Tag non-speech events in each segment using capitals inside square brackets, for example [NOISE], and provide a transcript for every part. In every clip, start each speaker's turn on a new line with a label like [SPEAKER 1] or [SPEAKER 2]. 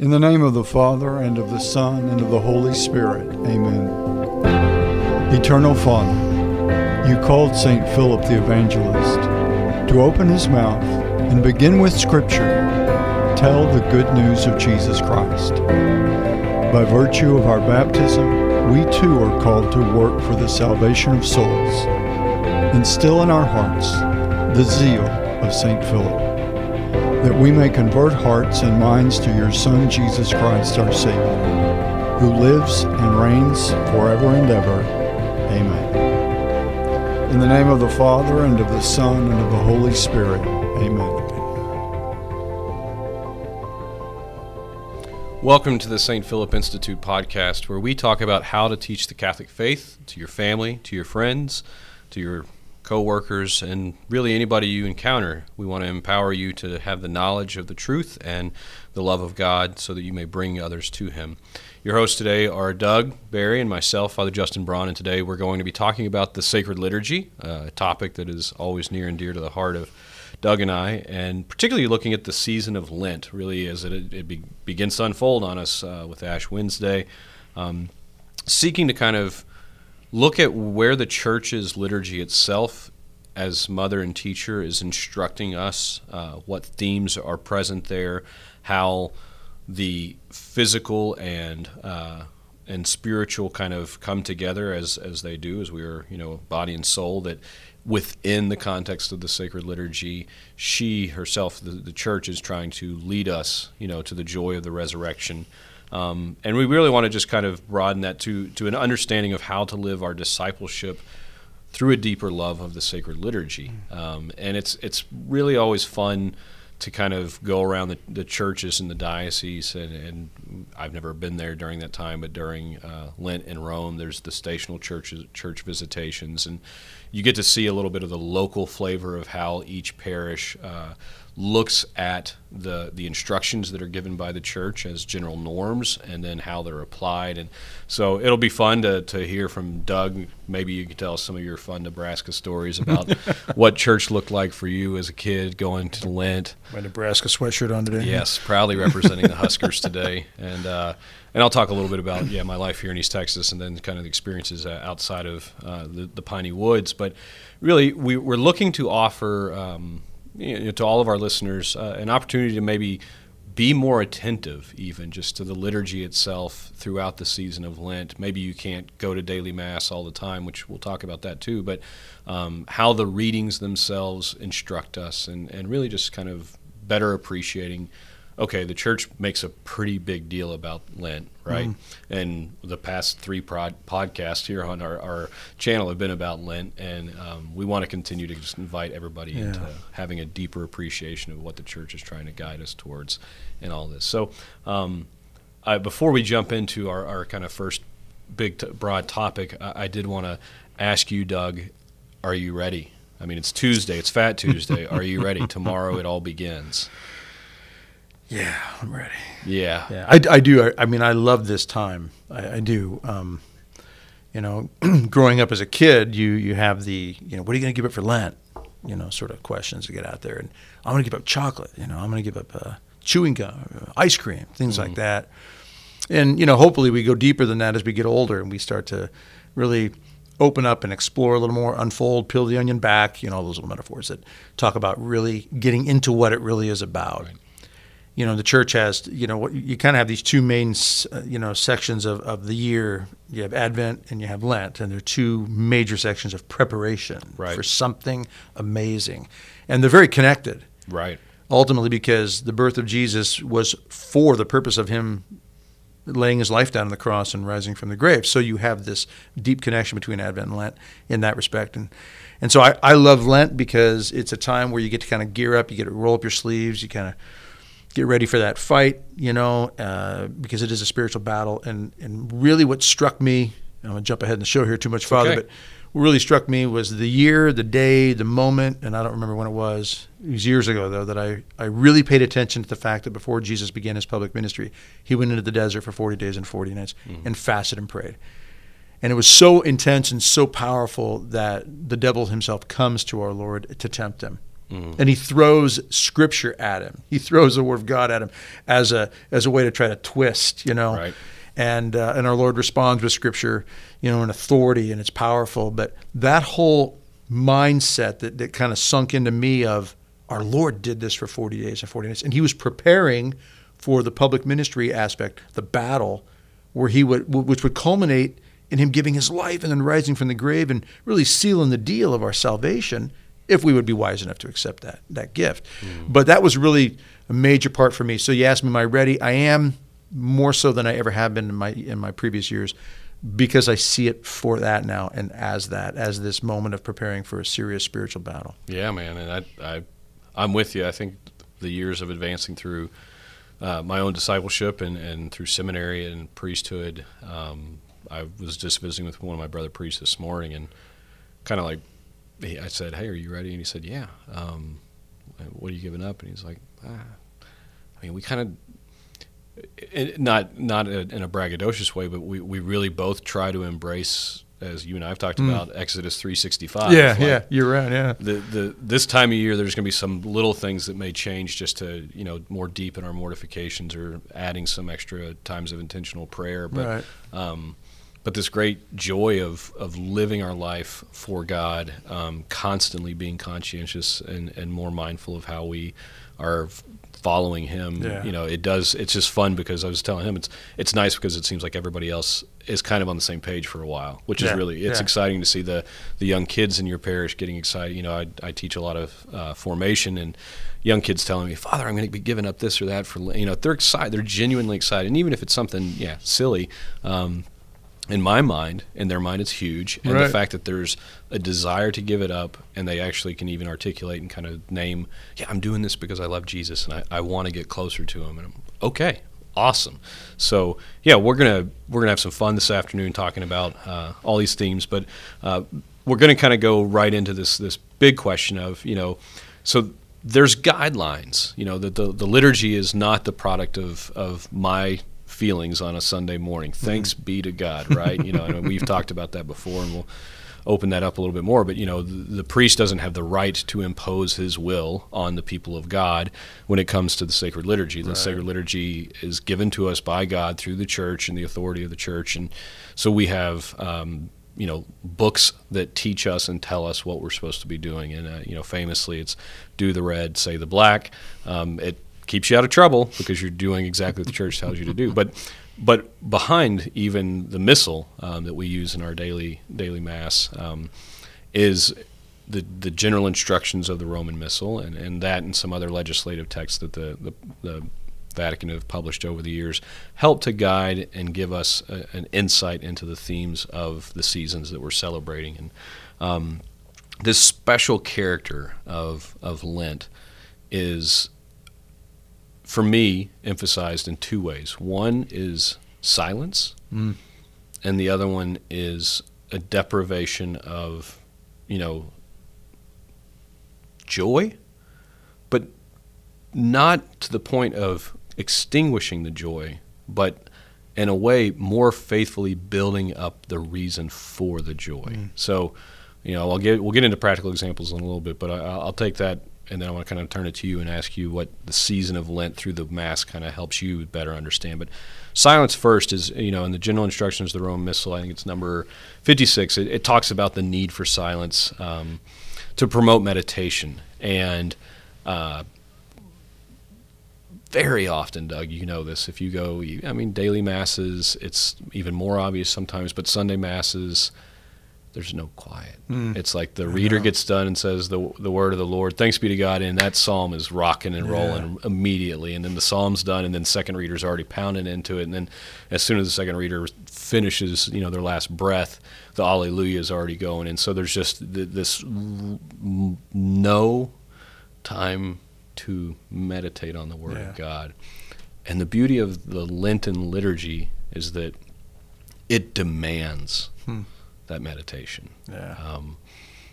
[SPEAKER 1] In the name of the Father, and of the Son, and of the Holy Spirit. Amen. Eternal Father, you called St. Philip the Evangelist to open his mouth and begin with Scripture, tell the good news of Jesus Christ. By virtue of our baptism, we too are called to work for the salvation of souls. Instill in our hearts the zeal of St. Philip that we may convert hearts and minds to your Son, Jesus Christ, our Savior, who lives and reigns forever and ever. Amen. In the name of the Father, and of the Son, and of the Holy Spirit. Amen.
[SPEAKER 2] Welcome to the St. Philip Institute podcast, where we talk about how to teach the Catholic faith to your family, to your friends, to your coworkers, and really anybody you encounter. We want to empower you to have the knowledge of the truth and the love of God so that you may bring others to Him. Your hosts today are Doug Barry and myself, Father Justin Braun, and today we're going to be talking about the sacred liturgy, uh, a topic that is always near and dear to the heart of Doug and I, and particularly looking at the season of Lent, really as it, it be, begins to unfold on us uh, with Ash Wednesday, um, seeking to kind of look at where the church's liturgy itself as mother and teacher is instructing us uh, what themes are present there, how the physical and uh, and spiritual kind of come together as as they do, as we are, you know, body and soul. That within the context of the sacred liturgy, she herself, the, the church, is trying to lead us, you know, to the joy of the resurrection. Um, and we really want to just kind of broaden that to, to an understanding of how to live our discipleship through a deeper love of the sacred liturgy. Um, and it's, it's really always fun to kind of go around the, the churches in the diocese. And, and, I've never been there during that time, but during uh, Lent in Rome, there's the stational churches, church visitations. And you get to see a little bit of the local flavor of how each parish uh, looks at the the instructions that are given by the church as general norms and then how they're applied. And so it'll be fun to, to hear from Doug. Maybe you could tell us some of your fun Nebraska stories about [LAUGHS] what church looked like for you as a kid going to Lent.
[SPEAKER 3] My Nebraska sweatshirt on today.
[SPEAKER 2] Yes proudly representing the Huskers today. And uh, and I'll talk a little bit about yeah my life here in East Texas and then kind of the experiences uh, outside of uh, the, the piney woods. But really we, we're looking to offer um, you know, to all of our listeners uh, an opportunity to maybe be more attentive, even just to the liturgy itself throughout the season of Lent. Maybe you can't go to daily Mass all the time, which we'll talk about that too, but um, how the readings themselves instruct us and, and really just kind of better appreciating okay, the church makes a pretty big deal about Lent, right? Mm. And the past three prod, podcasts here on our, our, channel have been about Lent, and um, we want to continue to just invite everybody yeah. into having a deeper appreciation of what the church is trying to guide us towards in all this. So, um, I, before we jump into our, our kind of first big, t- broad topic, I, I did want to ask you, Doug, are you ready? I mean, it's Tuesday, it's Fat [LAUGHS] Tuesday. are you ready? Tomorrow it all begins.
[SPEAKER 3] Yeah, I'm ready.
[SPEAKER 2] Yeah,
[SPEAKER 3] yeah. I, I do. I, I mean, I love this time. I, I do. Um, you know, [CLEARS THROAT] growing up as a kid, you you have the you know, what are you going to give up for Lent? You know, sort of questions to get out there, and I'm going to give up chocolate. You know, I'm going to give up uh, chewing gum, uh, ice cream, things mm-hmm. like that. And you know, hopefully, we go deeper than that as we get older, and we start to really open up and explore a little more, unfold, peel the onion back. You know, all those little metaphors that talk about really getting into what it really is about. Right you know the church has you know you kind of have these two main uh, you know sections of, of the year. You have advent and you have lent and they're two major sections of preparation
[SPEAKER 2] right.
[SPEAKER 3] for something amazing. And they're very connected.
[SPEAKER 2] Right.
[SPEAKER 3] Ultimately because the birth of jesus was for the purpose of him laying his life down on the cross and rising from the grave. So you have this deep connection between advent and lent in that respect. And and so I, I love lent because it's a time where you get to kind of gear up you get to roll up your sleeves you kind of get ready for that fight, you know, uh, because it is a spiritual battle. And, and really what struck me, I'm going to jump ahead in the show here too much Father, okay. but what really struck me was the year, the day, the moment, and I don't remember when it was. It was years ago, though, that I, I really paid attention to the fact that before Jesus began his public ministry, he went into the desert for 40 days and 40 nights mm-hmm. and fasted and prayed. And it was so intense and so powerful that the devil himself comes to our Lord to tempt him and he throws scripture at him. He throws the word of God at him as a as a way to try to twist, you know.
[SPEAKER 2] Right.
[SPEAKER 3] And uh, and our Lord responds with scripture, you know, in authority and it's powerful. But that whole mindset that, that kind of sunk into me of our Lord did this for 40 days and 40 nights, and he was preparing for the public ministry aspect, the battle, where he would which would culminate in him giving his life and then rising from the grave and really sealing the deal of our salvation if we would be wise enough to accept that that gift. But that was really a major part for me. So you asked me, am I ready? I am more so than I ever have been in my in my previous years because I see it for that now and as that as this moment of preparing for a serious spiritual battle.
[SPEAKER 2] Yeah, man, and I, I, I'm with you. I think the years of advancing through uh, my own discipleship and, and through seminary and priesthood, um, I was just visiting with one of my brother priests this morning, and kind of like, he, I said, "Hey, are you ready?" And he said, "Yeah." Um, what are you giving up? And he's like, ah. I mean, we kind of. Not not in a braggadocious way, but we, we really both try to embrace, as you and I have talked about, Exodus three sixty five.
[SPEAKER 3] Yeah, yeah, you're right. Yeah,
[SPEAKER 2] the, the this time of year there's going to be some little things that may change just to you know more deepen our mortifications or adding some extra times of intentional prayer but
[SPEAKER 3] Right.
[SPEAKER 2] um, but this great joy of of living our life for God um, constantly being conscientious and, and more mindful of how we are following him
[SPEAKER 3] Yeah.
[SPEAKER 2] you know it does it's just fun because I was telling him it's it's nice because it seems like everybody else is kind of on the same page for a while which is really it's
[SPEAKER 3] yeah.
[SPEAKER 2] exciting to see the the young kids in your parish getting excited. You know, I, I teach a lot of uh, formation and young kids telling me, "Father, I'm going to be giving up this or that for you know." They're excited. They're genuinely excited, and even if it's something yeah silly. Um, in my mind, in their mind, it's huge, and the fact that there's a desire to give it up, and they actually can even articulate and kind of name, "Yeah, I'm doing this because I love Jesus, and I, I want to get closer to Him." And I'm okay, awesome. So yeah, we're gonna we're gonna have some fun this afternoon talking about uh, all these themes, but uh, we're gonna kind of go right into this this big question of you know, so there's guidelines. You know, that the the liturgy is not the product of of my feelings on a Sunday morning. Thanks be to God, right? You know, and we've [LAUGHS] talked about that before, and we'll open that up a little bit more. But you know, the, the priest doesn't have the right to impose his will on the people of God when it comes to the sacred liturgy. The sacred liturgy is given to us by God through the church and the authority of the church, and so we have. Um, you know, books that teach us and tell us what we're supposed to be doing, and uh, you know, famously, it's do the red, say the black. Um, it keeps you out of trouble because you're doing exactly what the church tells you to do. But but behind even the missal um, that we use in our daily daily mass um, is the the general instructions of the Roman Missal, and, and that and some other legislative texts that the, the, the Vatican have published over the years help to guide and give us a, an insight into the themes of the seasons that we're celebrating. And um, this special character of of Lent is for me emphasized in two ways. One is silence,
[SPEAKER 3] Mm.
[SPEAKER 2] and the other one is a deprivation of, you know, joy, but not to the point of extinguishing the joy, but in a way more faithfully building up the reason for the joy. So, you know, I'll get we'll get into practical examples in a little bit, but I, I'll take that and then I want to kind of turn it to you and ask you what the season of Lent through the Mass kind of helps you better understand. But silence first is, you know, in the general instructions of the Roman Missal, I think it's number 56, it, it talks about the need for silence um, to promote meditation. And uh, very often, Doug, you know this. If you go, I mean, daily masses, it's even more obvious sometimes, but Sunday masses, there's no quiet. It's like the reader gets done and says the the word of the Lord, thanks be to God, and that psalm is rocking and rolling immediately, and then the psalm's done, and then second reader's already pounding into it, and then as soon as the second reader finishes, you know, their last breath, the Alleluia is already going, and so there's just th- this no time to meditate on the Word
[SPEAKER 3] Yeah.
[SPEAKER 2] of God. And the beauty of the Lenten liturgy is that it demands
[SPEAKER 3] Hmm.
[SPEAKER 2] That meditation.
[SPEAKER 3] Yeah.
[SPEAKER 2] Um,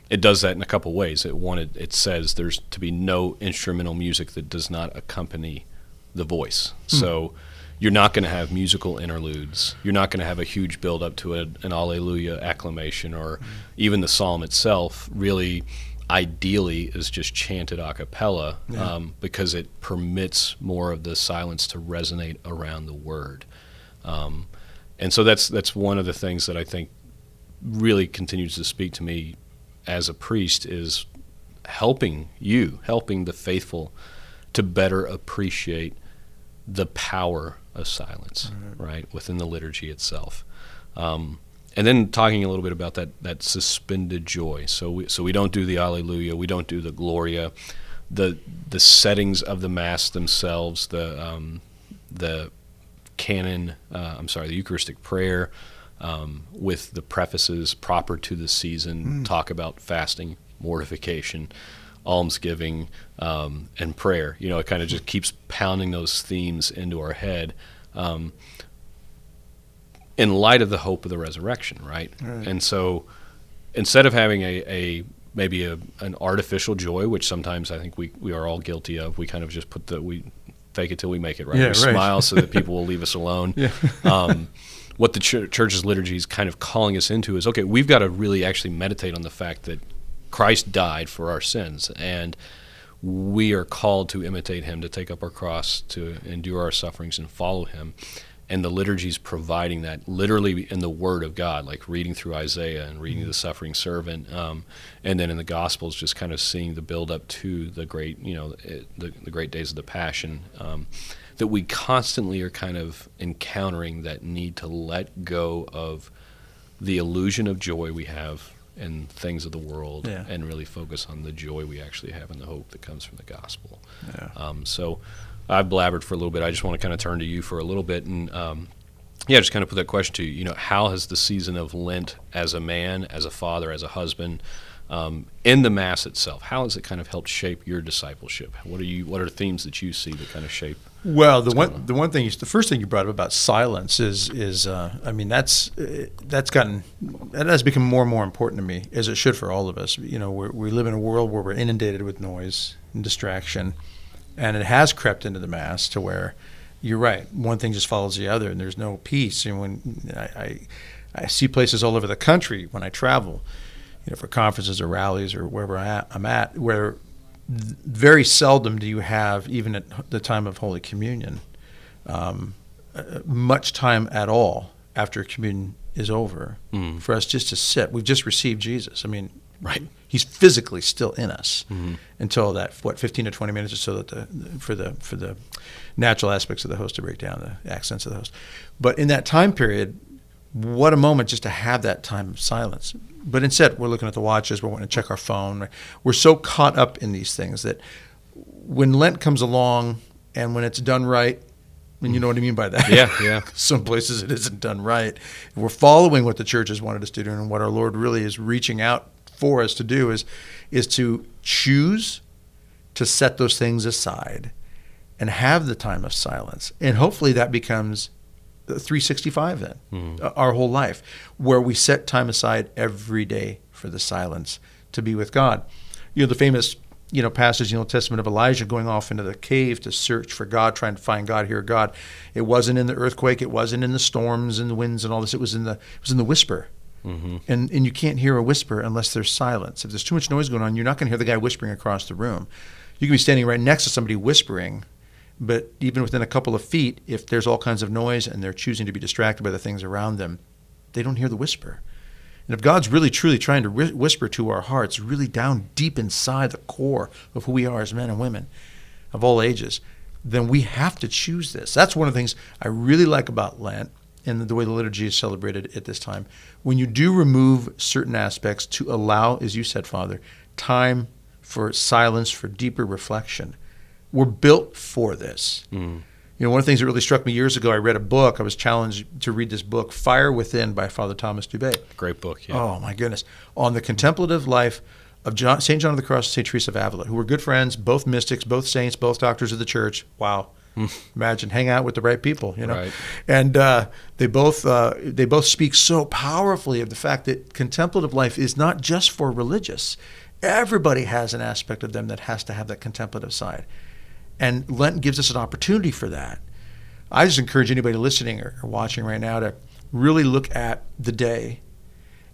[SPEAKER 2] it does that in a couple ways. It one, it, it says there's to be no instrumental music that does not accompany the voice. So you're not going to have musical interludes. You're not going to have a huge build up to a, an Alleluia acclamation or even the psalm itself really ideally is just chanted a cappella
[SPEAKER 3] Yeah.
[SPEAKER 2] um, because it permits more of the silence to resonate around the word. Um, and so that's that's one of the things that I think really continues to speak to me as a priest is helping you, helping the faithful to better appreciate the power of silence, right, within the liturgy itself. Um, and then talking a little bit about that that suspended joy. So we so we don't do the Alleluia, we don't do the Gloria, the the settings of the Mass themselves, the um, the canon, uh, I'm sorry, the Eucharistic prayer, um, with the prefaces proper to the season, talk about fasting, mortification, almsgiving, um, and prayer. You know, it kind of just keeps pounding those themes into our head. Um, in light of the hope of the resurrection, right?
[SPEAKER 3] Right.
[SPEAKER 2] And so instead of having a, a maybe a, an artificial joy, which sometimes I think we, we are all guilty of, we kind of just put the we fake it till we make it, right?
[SPEAKER 3] Yeah,
[SPEAKER 2] we
[SPEAKER 3] right.
[SPEAKER 2] smile so that people [LAUGHS] will leave us alone.
[SPEAKER 3] Yeah.
[SPEAKER 2] um, what the ch- church's liturgy is kind of calling us into is okay, we've got to really actually meditate on the fact that Christ died for our sins, and we are called to imitate Him, to take up our cross, to endure our sufferings, and follow Him. And the liturgy is providing that literally in the Word of God, like reading through Isaiah and reading the suffering servant, um, and then in the Gospels, just kind of seeing the build up to the great, you know, it, the, the great days of the Passion. Um, that we constantly are kind of encountering that need to let go of the illusion of joy we have in things of the world
[SPEAKER 3] Yeah.
[SPEAKER 2] and really focus on the joy we actually have and the hope that comes from the gospel.
[SPEAKER 3] Yeah.
[SPEAKER 2] Um, so I've blabbered for a little bit. I just want to kind of turn to you for a little bit and um, yeah, just kind of put that question to you. You know, how has the season of Lent as a man, as a father, as a husband, um, in the Mass itself, how has it kind of helped shape your discipleship? What are you? What are themes that you see that kind of shape?
[SPEAKER 3] Well, the one
[SPEAKER 2] on?
[SPEAKER 3] the one thing you, the first thing you brought up about silence is is uh, I mean that's that's gotten that has become more and more important to me as it should for all of us. You know, we're, we live in a world where we're inundated with noise and distraction, and it has crept into the mass to where you're right. One thing just follows the other, and there's no peace. And when I, I I see places all over the country when I travel, you know, for conferences or rallies or wherever I'm at, where very seldom do you have, even at the time of Holy Communion, um, uh, much time at all after communion is over
[SPEAKER 2] Mm.
[SPEAKER 3] for us just to sit. We've just received Jesus. I mean,
[SPEAKER 2] Right.
[SPEAKER 3] He's physically still in us
[SPEAKER 2] Mhm.
[SPEAKER 3] until that what 15 to 20 minutes or so that the for the for the natural aspects of the host to break down the accidents of the host. But in that time period, what a moment just to have that time of silence. But instead, we're looking at the watches, we're wanting to check our phone. We're so caught up in these things that when Lent comes along and when it's done right, and you know what I mean by that.
[SPEAKER 2] Yeah, yeah. [LAUGHS]
[SPEAKER 3] Some places it isn't done right. We're following what the church has wanted us to do and what our Lord really is reaching out for us to do is is to choose to set those things aside and have the time of silence. And hopefully that becomes 365 then, uh, our whole life, where we set time aside every day for the silence to be with God. You know, the famous, you know, passage in the Old Testament of Elijah going off into the cave to search for God, trying to find God, hear God. It wasn't in the earthquake, it wasn't in the storms and the winds and all this. It was in the it was in the whisper.
[SPEAKER 2] Mm-hmm.
[SPEAKER 3] And and you can't hear a whisper unless there's silence. If there's too much noise going on, you're not going to hear the guy whispering across the room. You can be standing right next to somebody whispering, but even within a couple of feet, if there's all kinds of noise and they're choosing to be distracted by the things around them, they don't hear the whisper. And if God's really truly trying to whi- whisper to our hearts, really down deep inside the core of who we are as men and women of all ages, then we have to choose this. That's one of the things I really like about Lent and the way the liturgy is celebrated at this time. When you do remove certain aspects to allow, as you said, Father, time for silence, for deeper reflection, we're built for this.
[SPEAKER 2] Mm.
[SPEAKER 3] You know, one of the things that really struck me years ago, I read a book. I was challenged to read this book, Fire Within by Father Thomas Dubay.
[SPEAKER 2] Great book. Yeah.
[SPEAKER 3] Oh my goodness! On the contemplative life of John, Saint John of the Cross and Saint Teresa of Avila, who were good friends, both mystics, both saints, both doctors of the Church. Wow! Imagine hang out with the right people, you know.
[SPEAKER 2] Right.
[SPEAKER 3] And uh, they both uh, they both speak so powerfully of the fact that contemplative life is not just for religious. Everybody has an aspect of them that has to have that contemplative side, and Lent gives us an opportunity for that. I just encourage anybody listening or, or watching right now to really look at the day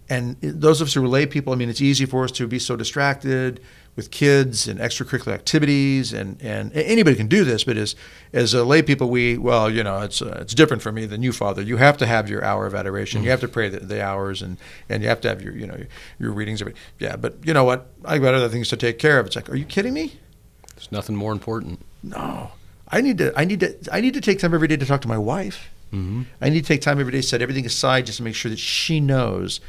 [SPEAKER 3] And those of us who are lay people, I mean, it's easy for us to be so distracted with kids and extracurricular activities, and, and anybody can do this. But as as a lay people, we well, you know, it's uh, it's different for me than you, Father. You have to have your hour of adoration. Mm-hmm. You have to pray the, the, hours, and, and you have to have your you know your, your readings. Every, yeah, but you know what? I've got other things to take care of. It's like, are you kidding me?
[SPEAKER 2] There's nothing more important.
[SPEAKER 3] No, I need to I need to I need to take time every day to talk to my wife. Mm-hmm. I need to take time every day, to set everything aside, just to make sure that she knows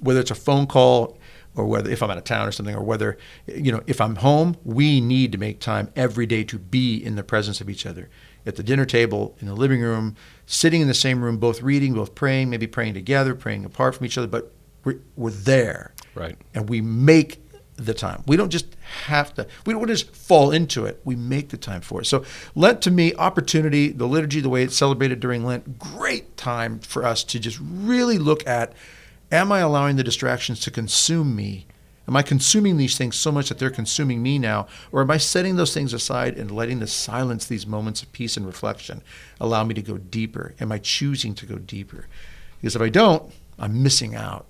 [SPEAKER 3] whether it's a phone call or whether if I'm out of town or something, or whether you know if I'm home, we need to make time every day to be in the presence of each other at the dinner table, in the living room, sitting in the same room, both reading, both praying, maybe praying together, praying apart from each other, but we're, we're there,
[SPEAKER 2] right?
[SPEAKER 3] And we make the time. We don't just have to. We don't just fall into it. We make the time for it. So Lent to me, opportunity, the liturgy, the way it's celebrated during Lent, great time for us to just really look at Am I allowing the distractions to consume me? Am I consuming these things so much that they're consuming me now? Or am I setting those things aside and letting the silence, these moments of peace and reflection, allow me to go deeper? Am I choosing to go deeper? Because if I don't, I'm missing out.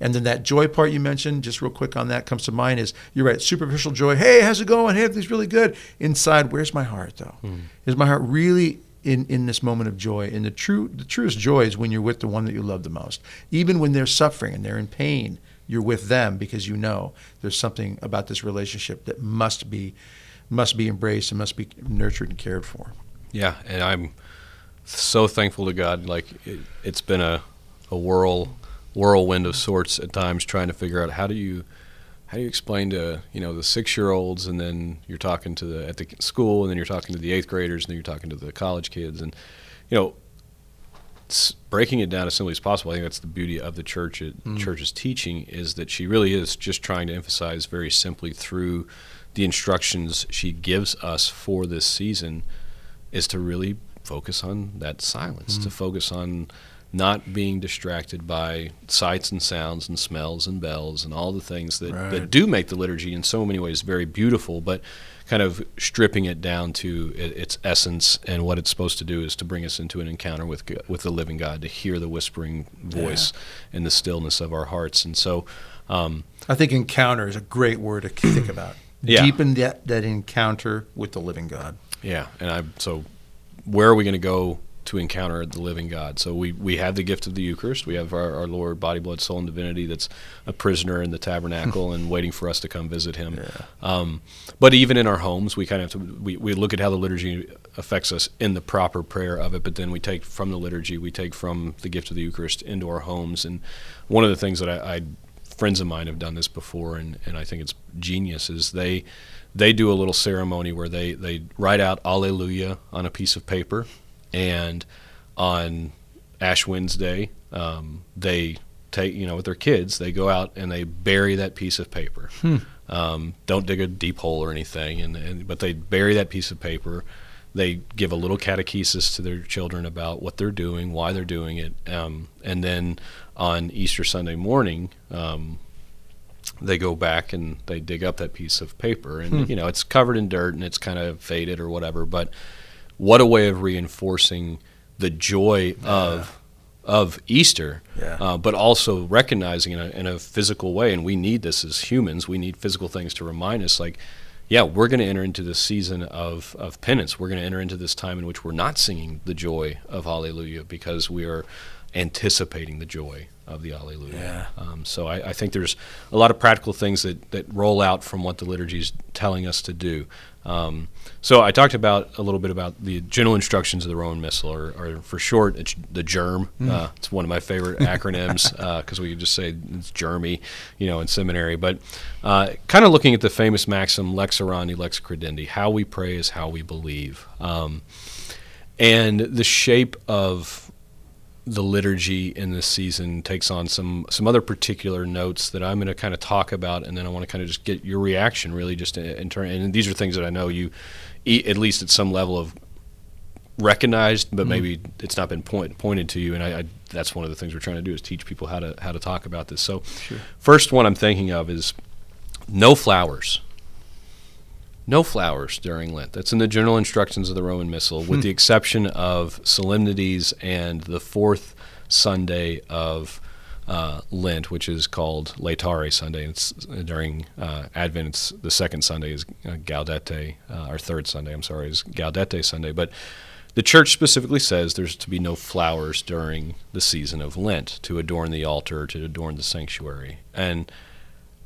[SPEAKER 3] And then that joy part you mentioned, just real quick on that, comes to mind is you're right, superficial joy. Hey, how's it going? Hey, everything's really good. Inside, where's my heart though? Mm. Is my heart really in, in this moment of joy. And the true the truest joy is when you're with the one that you love the most. Even when they're suffering and they're in pain, you're with them because you know there's something about this relationship that must be must be embraced and must be nurtured and cared for.
[SPEAKER 2] Yeah, and I'm so thankful to God. Like it, has been a a whirl whirlwind of sorts at times, trying to figure out how do you how do you explain to you know the six year olds and then you're talking to the at the school and then you're talking to the eighth graders and then you're talking to the college kids and you know breaking it down as simply as possible. I think that's the beauty of the church. It, mm. Church's teaching is that she really is just trying to emphasize very simply through the instructions she gives us for this season is to really focus on that silence, mm. to focus on not being distracted by sights and sounds and smells and bells and all the things that, right. that do make the liturgy in so many ways very beautiful, but kind of stripping it down to its essence and what it's supposed to do is to bring us into an encounter with with the living God, to hear the whispering voice yeah. in the stillness of our hearts. And so, um,
[SPEAKER 3] I think encounter is a great word to think [CLEARS THROAT] about. Yeah. Deepen that that encounter with the living God.
[SPEAKER 2] Yeah, and I so where are we going to go to encounter the living God. So we, we have the gift of the Eucharist. We have our, our Lord, body, blood, soul, and divinity that's a prisoner in the tabernacle [LAUGHS] and waiting for us to come visit him. Yeah. Um, but even in our homes, we kind of have to, we, we look at how the liturgy affects us in the proper prayer of it, but then we take from the liturgy, we take from the gift of the Eucharist into our homes. And one of the things that I, I friends of mine have done this before, and, and I think it's genius, is they they do a little ceremony where they, they write out Alleluia on a piece of paper and on Ash Wednesday, um, they take you know with their kids they go out and they bury that piece of paper. Hmm. Um, don't dig a deep hole or anything, and, and, but they bury that piece of paper. They give a little catechesis to their children about what they're doing, why they're doing it, um, and then on Easter Sunday morning, um, they go back and they dig up that piece of paper, and hmm. you know it's covered in dirt and it's kind of faded or whatever, but what a way of reinforcing the joy yeah. of of Easter, yeah. uh, but also recognizing in a, in a physical way, and we need this as humans. We need physical things to remind us, like, yeah, we're going to enter into this season of, of penance. We're going to enter into this time in which we're not singing the joy of Hallelujah because we are anticipating the joy of the Alleluia. Yeah. Um, so I, I, think there's a lot of practical things that, that roll out from what the liturgy is telling us to do. Um, so I talked about a little bit about the general instructions of the Roman Missal, or, or for short, it's the GIRM. Mm. Uh, it's one of my favorite [LAUGHS] acronyms because uh, we just say it's Germy, you know, in seminary. But uh, kind of looking at the famous maxim "Lex orandi, lex credendi," how we pray is how we believe, um, and the shape of the liturgy in this season takes on some some other particular notes that I'm going to kind of talk about, and then I want to kind of just get your reaction, really, just in turn. And these are things that I know you, at least at some level, of recognized, but mm-hmm. maybe it's not been point, pointed to you. And I, I, that's one of the things we're trying to do is teach people how to how to talk about this. So, sure. first one I'm thinking of is no flowers no flowers during Lent. That's in the general instructions of the Roman Missal, with hmm. the exception of solemnities and the fourth Sunday of uh, Lent, which is called Laetare Sunday. It's during uh, Advent. It's the second Sunday is uh, Gaudete, uh, or third Sunday. I'm sorry, is Gaudete Sunday. But the church specifically says there's to be no flowers during the season of Lent to adorn the altar, to adorn the sanctuary. And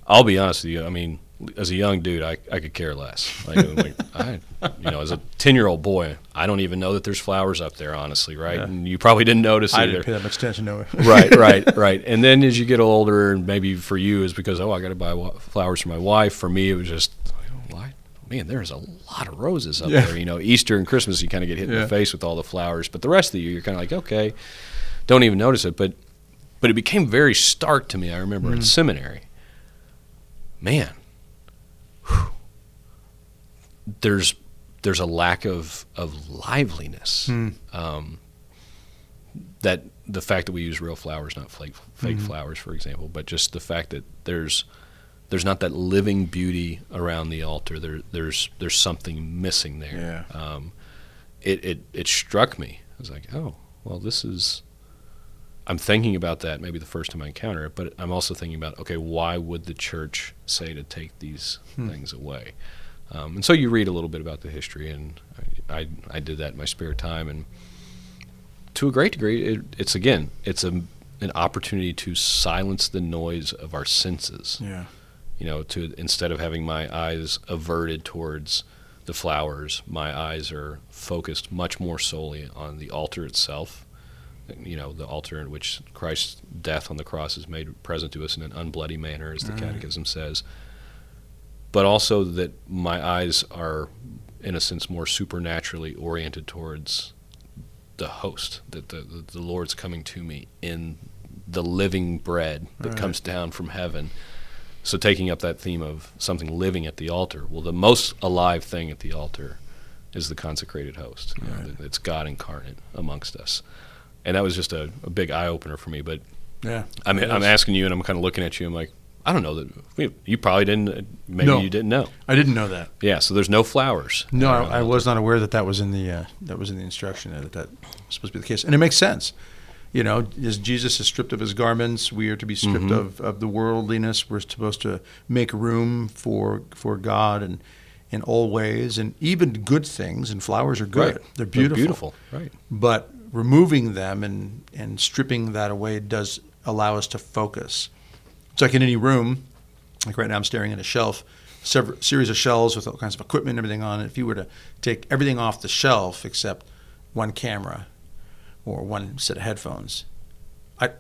[SPEAKER 2] I'll be honest with you. I mean, as a young dude, I, I could care less. Like, like [LAUGHS] I, you know, as a ten year old boy, I don't even know that there's flowers up there. Honestly, right?
[SPEAKER 3] Yeah.
[SPEAKER 2] And you probably didn't notice
[SPEAKER 3] I
[SPEAKER 2] either.
[SPEAKER 3] didn't pay that much attention to it. [LAUGHS]
[SPEAKER 2] right, [LAUGHS] right, right. And then as you get older, and maybe for you is because oh, I got to buy flowers for my wife. For me, it was just oh, why? Man, there's a lot of roses up
[SPEAKER 3] Yeah.
[SPEAKER 2] there. You know, Easter and Christmas, you kind of get hit in the face with all the flowers, but the rest of the year, you're kind of like, okay, don't even notice it. But, but it became very stark to me. I remember
[SPEAKER 3] Mm.
[SPEAKER 2] in seminary, man, there's there's a lack of of liveliness.
[SPEAKER 3] Mm.
[SPEAKER 2] Um, that the fact that we use real flowers, not fake fake
[SPEAKER 3] Mhm.
[SPEAKER 2] flowers, for example, but just the fact that there's there's not that living beauty around the altar. There there's there's something missing there.
[SPEAKER 3] Yeah.
[SPEAKER 2] Um, it, it it struck me. I was like, oh, well, this is. I'm thinking about that maybe the first time I encounter it, but I'm also thinking about okay, why would the church say to take these
[SPEAKER 3] Hmm.
[SPEAKER 2] things away? Um, and so you read a little bit about the history, and I, I did that in my spare time, and to a great degree, it, it's again, it's a an opportunity to silence the noise of our senses.
[SPEAKER 3] Yeah.
[SPEAKER 2] you know to instead of having my eyes averted towards the flowers my eyes are focused much more solely on the altar itself you know the altar in which christ's death on the cross is made present to us in an unbloody manner as the catechism says but also that my eyes are in a sense more supernaturally oriented towards the host that the, the, the lord's coming to me in the living bread that
[SPEAKER 3] Right.
[SPEAKER 2] comes down from heaven so taking up that theme of something living at the altar, well, the most alive thing at the altar is the consecrated host. You know,
[SPEAKER 3] Right.
[SPEAKER 2] It's God incarnate amongst us, and that was just a, a big eye opener for me. But
[SPEAKER 3] Yeah.
[SPEAKER 2] I'm, I'm asking you, and I'm kind of looking at you. I'm like, I don't know that you probably didn't. Maybe
[SPEAKER 3] No.
[SPEAKER 2] you didn't know.
[SPEAKER 3] I didn't know that.
[SPEAKER 2] Yeah. So there's no flowers.
[SPEAKER 3] No, I, I was not aware that that was in the uh, that was in the instruction that that was supposed to be the case, and it makes sense. You know, as Jesus is stripped of his garments, we are to be stripped
[SPEAKER 2] Mhm.
[SPEAKER 3] of, of the worldliness. We're supposed to make room for for God and in all ways, and even good things. And flowers are good;
[SPEAKER 2] Right.
[SPEAKER 3] they're beautiful.
[SPEAKER 2] beautiful. Right.
[SPEAKER 3] But removing them and and stripping that away does allow us to focus. It's like in any room. Like right now, I'm staring at a shelf, several series of shelves with all kinds of equipment and everything on it. If you were to take everything off the shelf except one camera or one set of headphones, I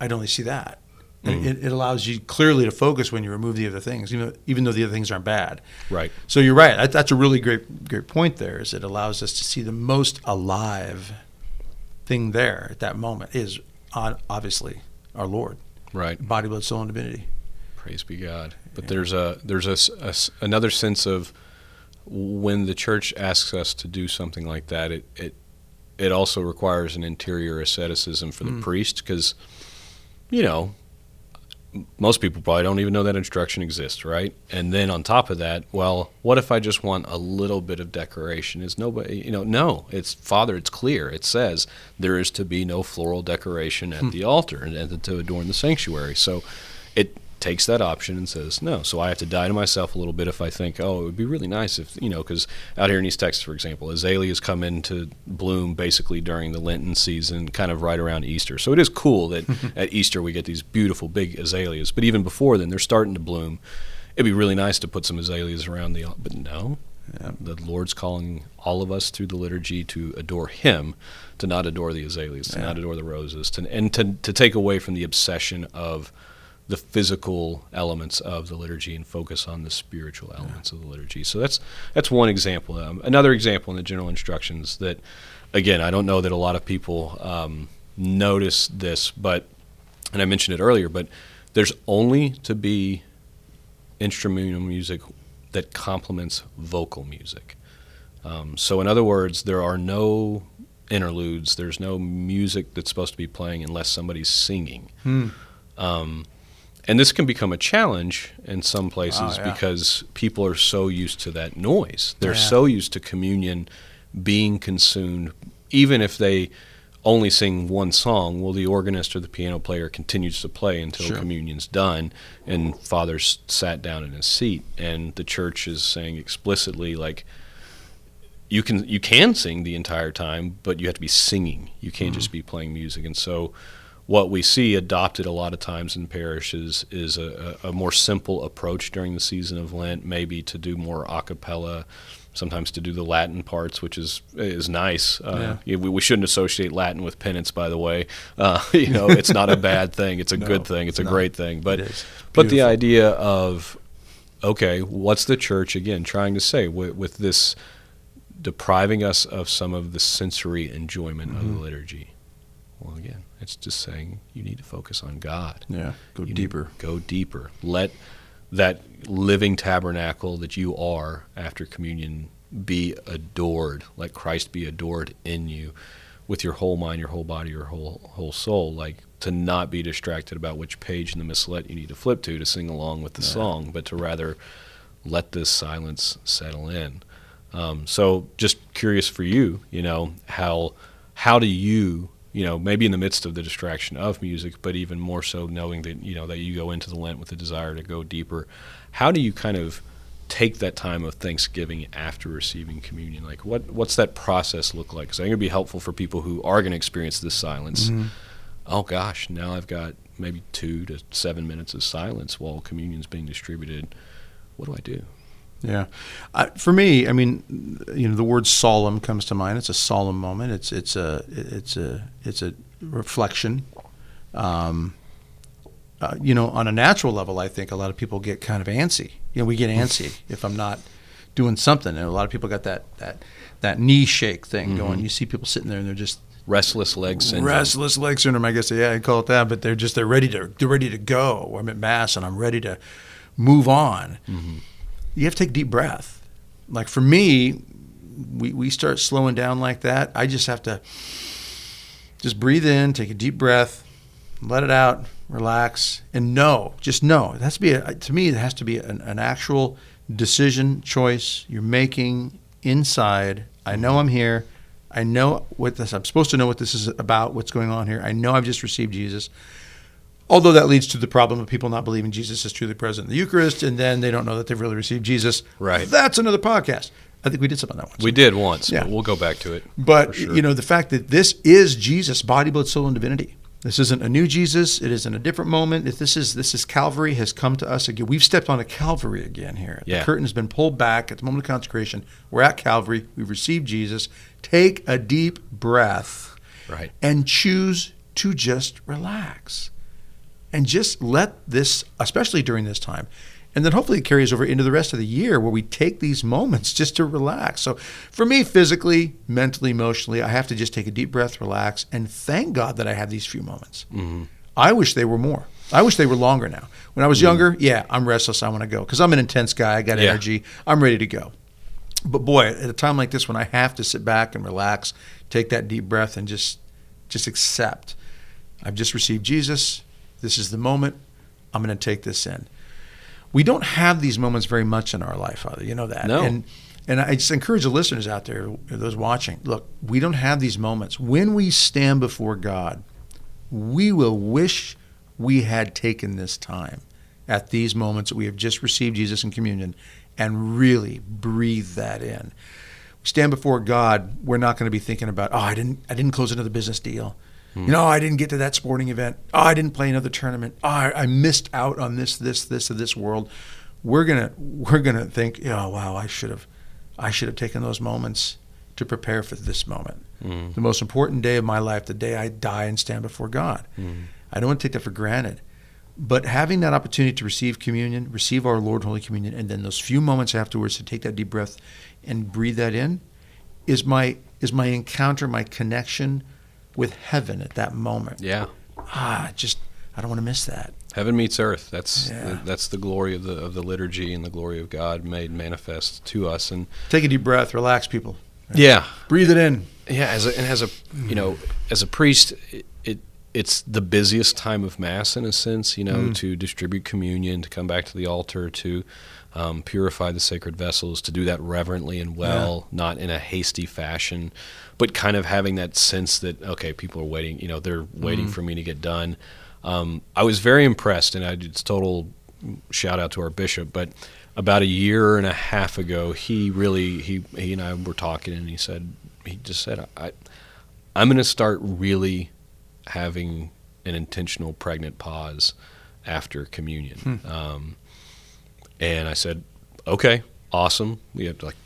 [SPEAKER 3] I'd only see that.
[SPEAKER 2] Mhm.
[SPEAKER 3] It, it allows you clearly to focus when you remove the other things, even though, even though the other things aren't bad.
[SPEAKER 2] Right.
[SPEAKER 3] So you're right. That, that's a really great great point. There is it allows us to see the most alive thing there at that moment is on, obviously our Lord,
[SPEAKER 2] Right.
[SPEAKER 3] body, blood, soul, and divinity.
[SPEAKER 2] Praise be God. But
[SPEAKER 3] Yeah.
[SPEAKER 2] there's a there's a, a another sense of when the church asks us to do something like that, it it it also requires an interior asceticism for the
[SPEAKER 3] Mm.
[SPEAKER 2] priest because you know most people probably don't even know that instruction exists, right? And then on top of that, well, what if I just want a little bit of decoration? Is nobody, you know, no, it's Father, it's clear. It says there is to be no floral decoration at
[SPEAKER 3] Hmm.
[SPEAKER 2] the altar and, and to adorn the sanctuary. So it takes that option and says no. So I have to die to myself a little bit if I think, oh, it would be really nice if you know, because out here in East Texas, for example, azaleas come into bloom basically during the Lenten season, kind of right around Easter. So it is cool that [LAUGHS] at Easter we get these beautiful big azaleas. But even before then, they're starting to bloom. It'd be really nice to put some azaleas around the, but no.
[SPEAKER 3] Yeah.
[SPEAKER 2] The Lord's calling all of us through the liturgy to adore Him, to not adore the azaleas, to
[SPEAKER 3] Yeah.
[SPEAKER 2] not adore the roses, to, and to, to take away from the obsession of the physical elements of the liturgy and focus on the spiritual elements of the liturgy. So that's that's one example. Um, another example in the general instructions that, again, I don't know that a lot of people um, notice this, but and I mentioned it earlier, but there's only to be instrumental music that complements vocal music. Um, so, in other words, there are no interludes. There's no music that's supposed to be playing unless somebody's singing.
[SPEAKER 3] Hmm.
[SPEAKER 2] Um, and this can become a challenge in some places
[SPEAKER 3] Oh, yeah.
[SPEAKER 2] because people are so used to that noise. They're
[SPEAKER 3] Yeah.
[SPEAKER 2] so used to communion being consumed, even if they only sing one song, well, the organist or the piano player continues to play until
[SPEAKER 3] Sure.
[SPEAKER 2] communion's done, and Father's sat down in his seat, and the church is saying explicitly, like, you can you can sing the entire time, but you have to be singing. You can't just mm-hmm. be playing music, and so. What we see adopted a lot of times in parishes is a, a, more simple approach during the season of Lent, maybe to do more a cappella, sometimes to do the Latin parts, which is is nice. Uh, yeah, we, we shouldn't associate Latin with penance, by the way. Uh, [LAUGHS] you know, it's not a [LAUGHS] bad thing; it's a
[SPEAKER 3] No,
[SPEAKER 2] good thing. It's a
[SPEAKER 3] no,
[SPEAKER 2] great thing. But but the idea of okay, what's the church again trying to say with, with this depriving us of some of the sensory enjoyment of
[SPEAKER 3] Mm-hmm.
[SPEAKER 2] the liturgy? Well, again, it's just saying you need to focus on God.
[SPEAKER 3] Yeah, go
[SPEAKER 2] You
[SPEAKER 3] deeper.
[SPEAKER 2] Go deeper. Let that living tabernacle that you are after communion be adored. Let Christ be adored in you with your whole mind, your whole body, your whole whole soul. Like to not be distracted about which page in the missalette you need to flip to to sing along with the song, but to rather let this silence settle in. Um, so, just curious for you, you know, how how do you, you know, maybe in the midst of the distraction of music, but even more so knowing that you know that you go into the Lent with a desire to go deeper, how do you kind of take that time of Thanksgiving after receiving communion? Like, what what's that process look like? Because I think it'd be helpful for people who are going to experience this silence. Mm-hmm. Oh gosh, now I've got maybe two to seven minutes of silence while communion's being distributed. What do I do?
[SPEAKER 3] Yeah, I, for me, I mean, you know, the word solemn comes to mind. It's a solemn moment. It's it's a it's a it's a reflection. Um, uh, you know, on a natural level, I think a lot of people get kind of antsy. You know, we get antsy [LAUGHS] if I'm not doing something, and a lot of people got that that that knee shake thing going. You see people sitting there and they're just
[SPEAKER 2] Restless leg syndrome.
[SPEAKER 3] restless leg syndrome. I guess yeah, I call it that. But they're just they're ready to they're ready to go. I'm at mass and I'm ready to move on. You have to take deep breath. Like for me, we we start slowing down like that. I just have to just breathe in, take a deep breath, let it out, relax, and know. Just know. It has to be a, to me. It has to be an, an actual decision choice you're making inside. I know I'm here. I know what this. I'm supposed to know what this is about. What's going on here? I know I've just received Jesus. Although that leads to the problem of people not believing Jesus is truly present in the Eucharist, and then they don't know that they've really received Jesus.
[SPEAKER 2] Right.
[SPEAKER 3] That's another podcast. I think we did something on that one.
[SPEAKER 2] We did once,
[SPEAKER 3] Yeah.
[SPEAKER 2] but we'll go back to it.
[SPEAKER 3] But
[SPEAKER 2] sure.
[SPEAKER 3] you know, the fact that this is Jesus, body, blood, soul, and divinity. This isn't a new Jesus. It isn't a different moment. If this is this is Calvary has come to us again. We've stepped on a Calvary again here.
[SPEAKER 2] Yeah.
[SPEAKER 3] The curtain has been pulled back at the moment of consecration. We're at Calvary. We've received Jesus. Take a deep breath
[SPEAKER 2] right.
[SPEAKER 3] and choose to just relax. And just let this, especially during this time, and then hopefully it carries over into the rest of the year where we take these moments just to relax. So for me, physically, mentally, emotionally, I have to just take a deep breath, relax, and thank God that I have these few moments. Mm-hmm. I wish they were more. I wish they were longer now. When I was mm-hmm. younger, yeah, I'm restless. I want to go because I'm an intense guy. I got
[SPEAKER 2] Yeah.
[SPEAKER 3] energy. I'm ready to go. But boy, at a time like this, when I have to sit back and relax, take that deep breath, and just just accept, I've just received Jesus. This is the moment. I'm going to take this in. We don't have these moments very much in our life, Father. You know that.
[SPEAKER 2] No.
[SPEAKER 3] And and I just encourage the listeners out there, those watching. Look, we don't have these moments when we stand before God. We will wish we had taken this time at these moments that we have just received Jesus in communion and really breathe that in. We stand before God, we're not going to be thinking about, oh, I didn't I didn't close another business deal. Hmm. You know, I didn't get to that sporting event. Oh, I didn't play another tournament. Oh, I, I missed out on this, this, this of this world. We're gonna we're gonna think, oh wow, I should have I should have taken those moments to prepare for this moment. Hmm. The most important day of my life, the day I die and stand before God. Hmm. I don't want to take that for granted. But having that opportunity to receive communion, receive our Lord Holy Communion, and then those few moments afterwards to take that deep breath and breathe that in, is my is my encounter, my connection with heaven at that moment.
[SPEAKER 2] Yeah.
[SPEAKER 3] Ah, just I don't want to miss that.
[SPEAKER 2] Heaven meets earth. That's
[SPEAKER 3] Yeah.
[SPEAKER 2] that's the glory of the of the liturgy and the glory of God made manifest to us. And
[SPEAKER 3] Take a deep breath, relax, people.
[SPEAKER 2] yeah,
[SPEAKER 3] Breathe it in.
[SPEAKER 2] yeah. As a, and as a you know, as a priest, it, it it's the busiest time of mass in a sense, you know, to distribute communion, to come back to the altar, to um, purify the sacred vessels, to do that reverently and well, not in a hasty fashion, but kind of having that sense that okay, people are waiting, you know, they're waiting for me to get done. Um, I was very impressed, and I it's total shout out to our bishop, but about a year and a half ago, he really he he and I were talking, and he said he just said I I'm going to start really having an intentional pregnant pause after communion. Um, and I said, okay, awesome. We had like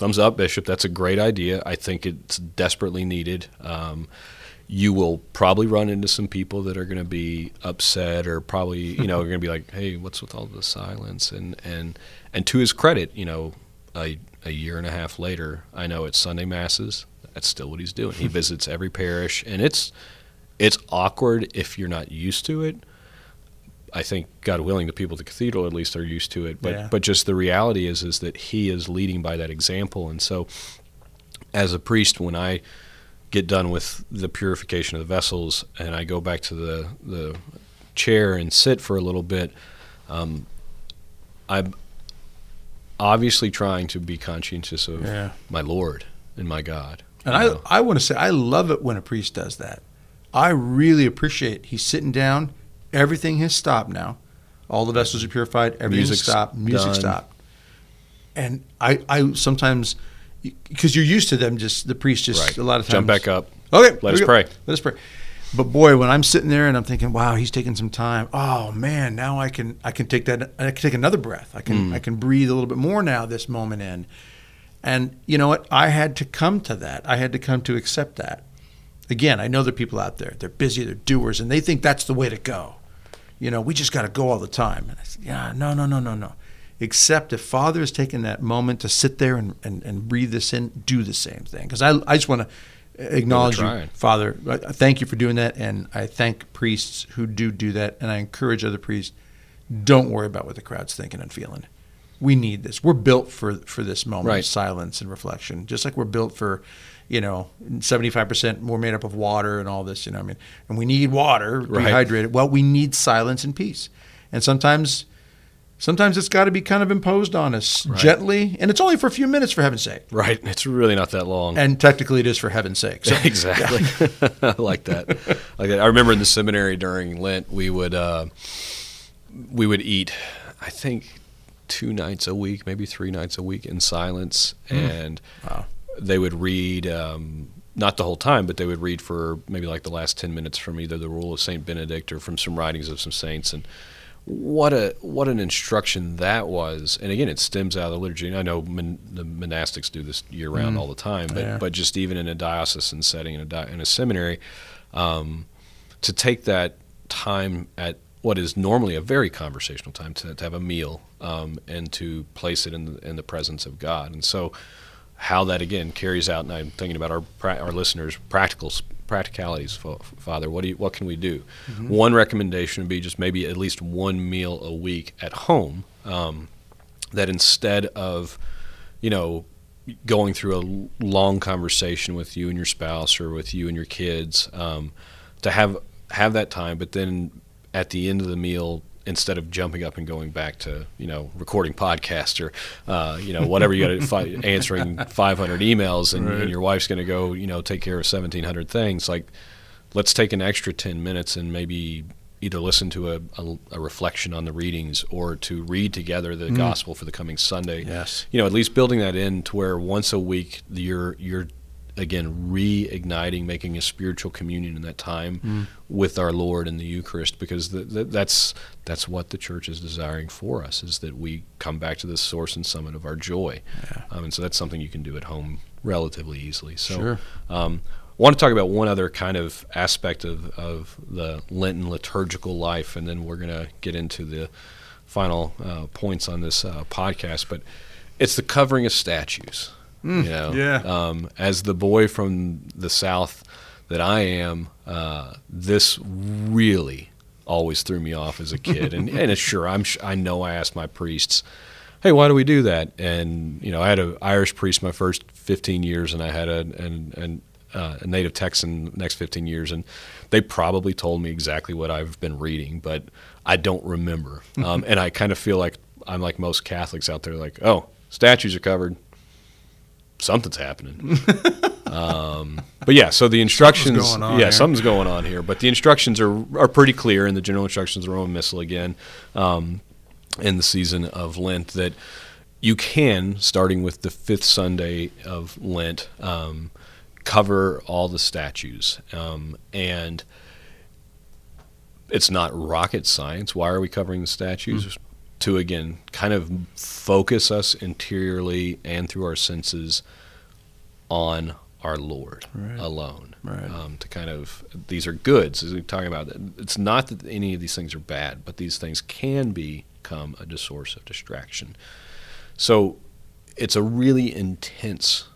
[SPEAKER 2] thumbs up, Bishop. That's a great idea. I think it's desperately needed. Um, you will probably run into some people that are going to be upset or probably you know are going to be like hey what's with all the silence and and and to his credit you know a, a year and a half later i know it's sunday masses that's still what he's doing he [LAUGHS] visits every parish and it's it's awkward if you're not used to it I think God willing, the people at the cathedral at least are used to it. But
[SPEAKER 3] Yeah.
[SPEAKER 2] but just the reality is is that He is leading by that example, and so as a priest, when I get done with the purification of the vessels and I go back to the the chair and sit for a little bit, um, I'm obviously trying to be conscientious of
[SPEAKER 3] Yeah.
[SPEAKER 2] my Lord and my God.
[SPEAKER 3] And I,
[SPEAKER 2] know.
[SPEAKER 3] I want to say, I love it when a priest does that. I really appreciate he's sitting down. Everything has stopped now. All the vessels are purified. Everything's
[SPEAKER 2] Music's
[SPEAKER 3] stopped. Music
[SPEAKER 2] done.
[SPEAKER 3] stopped. And I, I sometimes, because you're used to them, just the priest just
[SPEAKER 2] right.
[SPEAKER 3] a lot of times
[SPEAKER 2] jump back up.
[SPEAKER 3] Okay,
[SPEAKER 2] let us pray.
[SPEAKER 3] Let us pray. But boy, when I'm sitting there and I'm thinking, "Wow, he's taking some time." Oh man, now I can I can take that I can take another breath. I can
[SPEAKER 2] Mm.
[SPEAKER 3] I can breathe a little bit more now this moment in. And you know what? I had to come to that. I had to come to accept that. Again, I know there are people out there. They're busy. They're doers, and they think that's the way to go. You know, we just got to go all the time. And I said, yeah, no, no, no, no, no. Except if Father has taken that moment to sit there and, and, and breathe this in, do the same thing. Because I, I just want to acknowledge you. Father. Thank you for doing that, and I thank priests who do do that, and I encourage other priests. Don't worry about what the crowd's thinking and feeling. We need this. We're built for for this moment
[SPEAKER 2] Right.
[SPEAKER 3] of silence and reflection, just like we're built for, you know, seventy five percent more made up of water and all this. You know, I mean, and we need water,
[SPEAKER 2] Right.
[SPEAKER 3] dehydrated. Well, we need silence and peace, and sometimes. Sometimes it's got to be kind of imposed on us
[SPEAKER 2] Right.
[SPEAKER 3] gently, and it's only for a few minutes, for heaven's sake.
[SPEAKER 2] Right. It's really not that long.
[SPEAKER 3] And technically, it is for heaven's sake. So, [LAUGHS]
[SPEAKER 2] exactly. [LAUGHS] I like that. Like that. I remember in the seminary during Lent, we would uh, we would eat. I think two nights a week, maybe three nights a week in silence, and
[SPEAKER 3] Wow.
[SPEAKER 2] They would read. Um, not the whole time, but they would read for maybe like the last ten minutes from either the Rule of Saint Benedict or from some writings of some saints, and what a what an instruction that was. And again, it stems out of the liturgy. And I know mon, the monastics do this year round all the time, but
[SPEAKER 3] Yeah.
[SPEAKER 2] but just even in a diocesan setting in a di- in a seminary, um, to take that time at what is normally a very conversational time to, to have a meal um, and to place it in the, in the presence of God. And so, how that again carries out, and I'm thinking about our our listeners' practical practicalities. Father, what do you, what can we do? One recommendation would be just maybe at least one meal a week at home. Um, that instead of, you know, going through a long conversation with you and your spouse or with you and your kids, um, to have have that time, but then at the end of the meal, instead of jumping up and going back to you know recording podcast or uh, you know whatever you got [LAUGHS] fi- answering 500 emails and,
[SPEAKER 3] Right.
[SPEAKER 2] and your wife's going to go you know take care of 1700 things like let's take an extra 10 minutes and maybe either listen to a, a, a reflection on the readings or to read together the gospel for the coming sunday
[SPEAKER 3] Yes.
[SPEAKER 2] you know at least building that in to where once a week you're you're again reigniting making a spiritual communion in that time with our lord in the eucharist because the, the, that's that's what the church is desiring for us is that we come back to the source and summit of our joy um, and so that's something you can do at home relatively easily so
[SPEAKER 3] Sure.
[SPEAKER 2] um, I want to talk about one other kind of aspect of, of the Lenten liturgical life, and then we're going to get into the final uh, points on this uh, podcast. But it's the covering of statues. You know,
[SPEAKER 3] yeah.
[SPEAKER 2] Um, as the boy from the South that I am, uh, this really always threw me off as a kid. and [LAUGHS] and it's sure I'm I know I asked my priests hey, why do we do that? And you know, I had an Irish priest my first 15 years, and I had a, an, an uh, a native Texan next 15 years, and they probably told me exactly what I've been reading, but I don't remember. [LAUGHS] Um, and I kind of feel like I'm like most Catholics out there, like, oh, statues are covered, something's happening. [LAUGHS] um, but yeah, so the instructions,
[SPEAKER 3] going on
[SPEAKER 2] yeah,
[SPEAKER 3] here.
[SPEAKER 2] something's going on here. But the instructions are are pretty clear in the general instructions of the Roman Missal again, um, in the season of Lent that you can, starting with the fifth Sunday of Lent, um, cover all the statues, um, and it's not rocket science. Why are we covering the statues? To again, kind of focus us interiorly and through our senses on our Lord
[SPEAKER 3] Right.
[SPEAKER 2] alone.
[SPEAKER 3] Right.
[SPEAKER 2] Um, to kind of these are goods. As we're talking about, it's not that any of these things are bad, but these things can become a source of distraction. So it's a really intense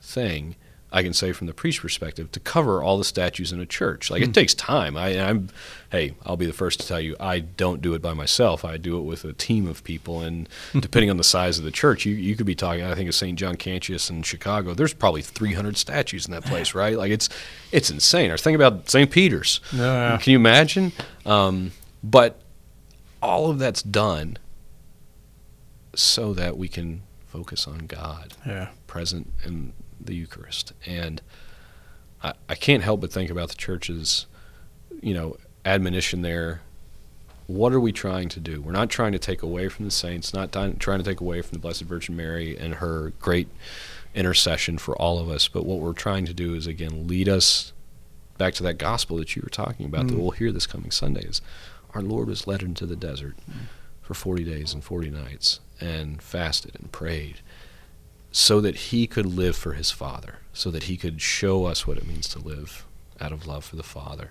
[SPEAKER 2] thing. I can say from the priest perspective to cover all the statues in a church. Like it takes time. I, I'm, hey, I'll be the first to tell you, I don't do it by myself. I do it with a team of people, and depending on the size of the church, you, you could be talking. I think of St. John Cantius in Chicago. There's probably 300 statues in that place, right? Like it's it's insane. Or think about St. Peter's.
[SPEAKER 3] Yeah.
[SPEAKER 2] Can you imagine? Um, but all of that's done so that we can focus on God
[SPEAKER 3] Yeah.
[SPEAKER 2] present in the Eucharist. And I, I can't help but think about the church's, you know, admonition there. What are we trying to do? We're not trying to take away from the saints, not trying to take away from the Blessed Virgin Mary and her great intercession for all of us. But what we're trying to do is, again, lead us back to that gospel that you were talking about that
[SPEAKER 3] Mm.
[SPEAKER 2] we'll hear this coming Sunday is our Lord was led into the desert for 40 days and 40 nights and fasted and prayed so that he could live for his Father, so that he could show us what it means to live out of love for the Father.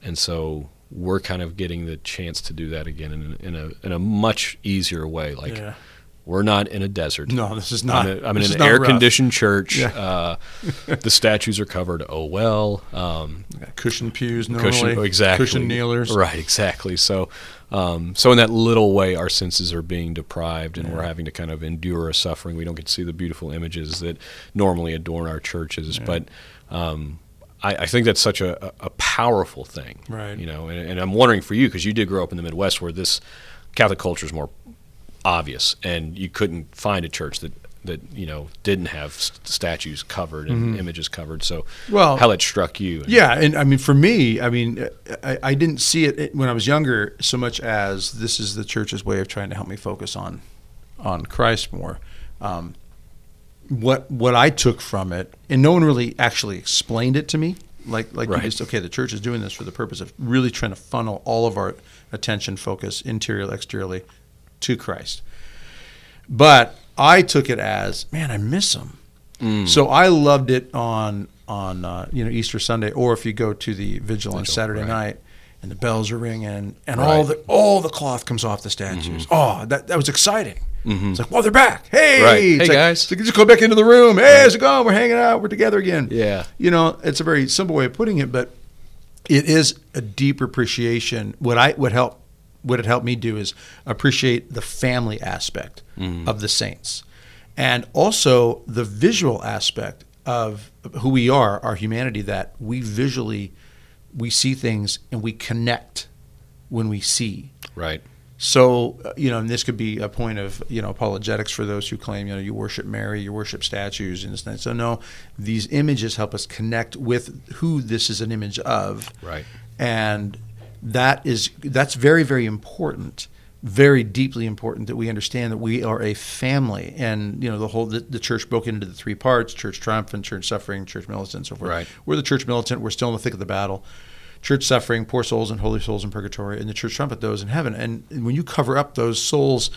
[SPEAKER 2] And so we're kind of getting the chance to do that again in a, in a, in a much easier way. Like,
[SPEAKER 3] yeah.
[SPEAKER 2] we're not in a desert.
[SPEAKER 3] No, this is not.
[SPEAKER 2] I'm, a- I'm in an air
[SPEAKER 3] rough.
[SPEAKER 2] conditioned church.
[SPEAKER 3] Yeah.
[SPEAKER 2] Uh, the statues are covered. Oh well. Um,
[SPEAKER 3] Cushion pews normally.
[SPEAKER 2] cushion exactly
[SPEAKER 3] Cushion kneelers.
[SPEAKER 2] right exactly so um, so in that little way our senses are being deprived and we're having to kind of endure a suffering we don't get to see the beautiful images that normally adorn our churches
[SPEAKER 3] Yeah.
[SPEAKER 2] but um, I, I think that's such a, a a powerful thing
[SPEAKER 3] Right.
[SPEAKER 2] you know and, and i'm wondering for you because you did grow up in the midwest where this catholic culture is more obvious and you couldn't find a church that that you know didn't have st- statues covered and images covered so
[SPEAKER 3] Mm-hmm. Well,
[SPEAKER 2] how it struck you
[SPEAKER 3] Yeah, and I mean, for me, I mean, I, I didn't see it when I was younger so much as this is the church's way of trying to help me focus on on Christ more. Um, what what I took from it, and no one really actually explained it to me. Like like
[SPEAKER 2] Right.
[SPEAKER 3] just okay, the church is doing this for the purpose of really trying to funnel all of our attention, focus, interior, exteriorly, to Christ. But I took it as, man, I miss them.
[SPEAKER 2] Mm.
[SPEAKER 3] So I loved it on on uh, you know Easter Sunday, or if you go to the vigil on Saturday
[SPEAKER 2] right.
[SPEAKER 3] night, and the bells are ringing, and
[SPEAKER 2] Right.
[SPEAKER 3] all the all the cloth comes off the statues. Oh, that that was exciting.
[SPEAKER 2] Mhm.
[SPEAKER 3] It's like, well, they're back. Hey,
[SPEAKER 2] Right. Hey,
[SPEAKER 3] like-
[SPEAKER 2] guys.
[SPEAKER 3] like, just go back into the room. Hey, how's it going? We're hanging out. We're together again.
[SPEAKER 2] Yeah.
[SPEAKER 3] You know, it's a very simple way of putting it, but it is a deeper appreciation. What I what help what it helped me do is appreciate the family aspect
[SPEAKER 2] Mm.
[SPEAKER 3] of the saints, and also the visual aspect of who we are, our humanity. That we visually we see things and we connect when we see.
[SPEAKER 2] right
[SPEAKER 3] So, uh, you know, and this could be a point of, you know, apologetics for those who claim, you know, you worship Mary, you worship statues and this and. So, no, these images help us connect with who this is an image of.
[SPEAKER 2] right
[SPEAKER 3] And that is, that's very, very important, very deeply important that we understand that we are a family. And, you know, the whole, the, the church broke into the three parts church triumphant, church suffering, church militant, and so forth.
[SPEAKER 2] Right.
[SPEAKER 3] We're the church militant, we're still in the thick of the battle church suffering, poor souls and holy souls in purgatory, and the church triumphant those in heaven. And when you cover up those souls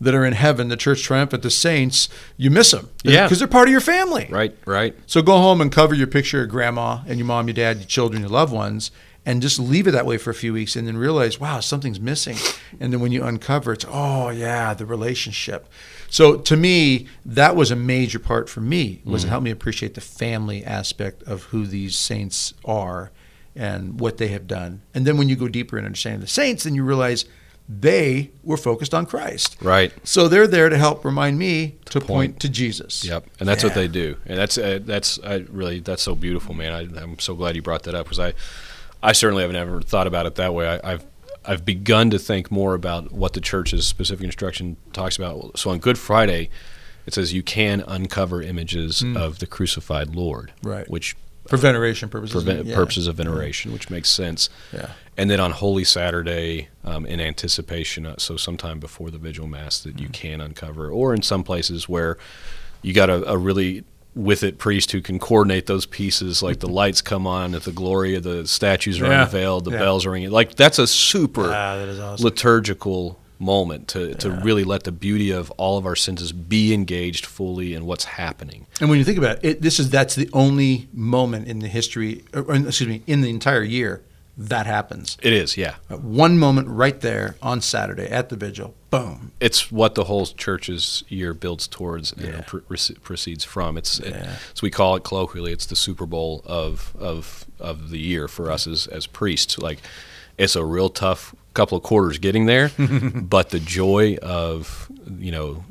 [SPEAKER 3] that are in heaven, the church triumphant, the saints, you miss them.
[SPEAKER 2] Yeah.
[SPEAKER 3] Because they're part of your family.
[SPEAKER 2] right right
[SPEAKER 3] So go home and cover your picture of grandma and your mom, your dad, your children, your loved ones, and just leave it that way for a few weeks and then realize, wow, something's missing. And then when you uncover, it's, oh, yeah, the relationship. So to me, that was a major part for me, was it helped me appreciate the family aspect of who these saints are and what they have done. And then when you go deeper in understanding the saints, then you realize they were focused on Christ.
[SPEAKER 2] Right.
[SPEAKER 3] So they're there to help remind me to, point.
[SPEAKER 2] point.
[SPEAKER 3] to Jesus.
[SPEAKER 2] Yep, and that's what they do, and that's uh, that's I really that's so beautiful, man. I, I'm so glad you brought that up because I, I certainly have never thought about it that way. I, I've I've begun to think more about what the church's specific instruction talks about. So on Good Friday, it says you can uncover images of the crucified Lord,
[SPEAKER 3] Hmm. Right.
[SPEAKER 2] Which
[SPEAKER 3] For veneration purposes.
[SPEAKER 2] prevent
[SPEAKER 3] yeah.
[SPEAKER 2] purposes of veneration, which makes sense.
[SPEAKER 3] Yeah.
[SPEAKER 2] And then on Holy Saturday, um, in anticipation, uh, so sometime before the Vigil Mass, that you can uncover, or in some places where you got a, a really with it priest who can coordinate those pieces, like the lights come on, if the glory of the statues are
[SPEAKER 3] Yeah.
[SPEAKER 2] unveiled, the
[SPEAKER 3] Yeah.
[SPEAKER 2] bells are ringing. Like that's a super
[SPEAKER 3] Ah, that awesome.
[SPEAKER 2] liturgical moment to, to really let the beauty of all of our senses be engaged fully in what's happening.
[SPEAKER 3] And when you think about it, it, this is that's the only moment in the history, or, or, excuse me, in the entire year that happens.
[SPEAKER 2] It is, yeah.
[SPEAKER 3] Uh, One moment right there on Saturday at the vigil, boom.
[SPEAKER 2] it's what the whole church's year builds towards and
[SPEAKER 3] Yeah.
[SPEAKER 2] proceeds from. It's it, so we call it colloquially. It's the Super Bowl of of of the year for us as as priests. Like it's a real tough couple of quarters getting there, [LAUGHS] but the joy of you know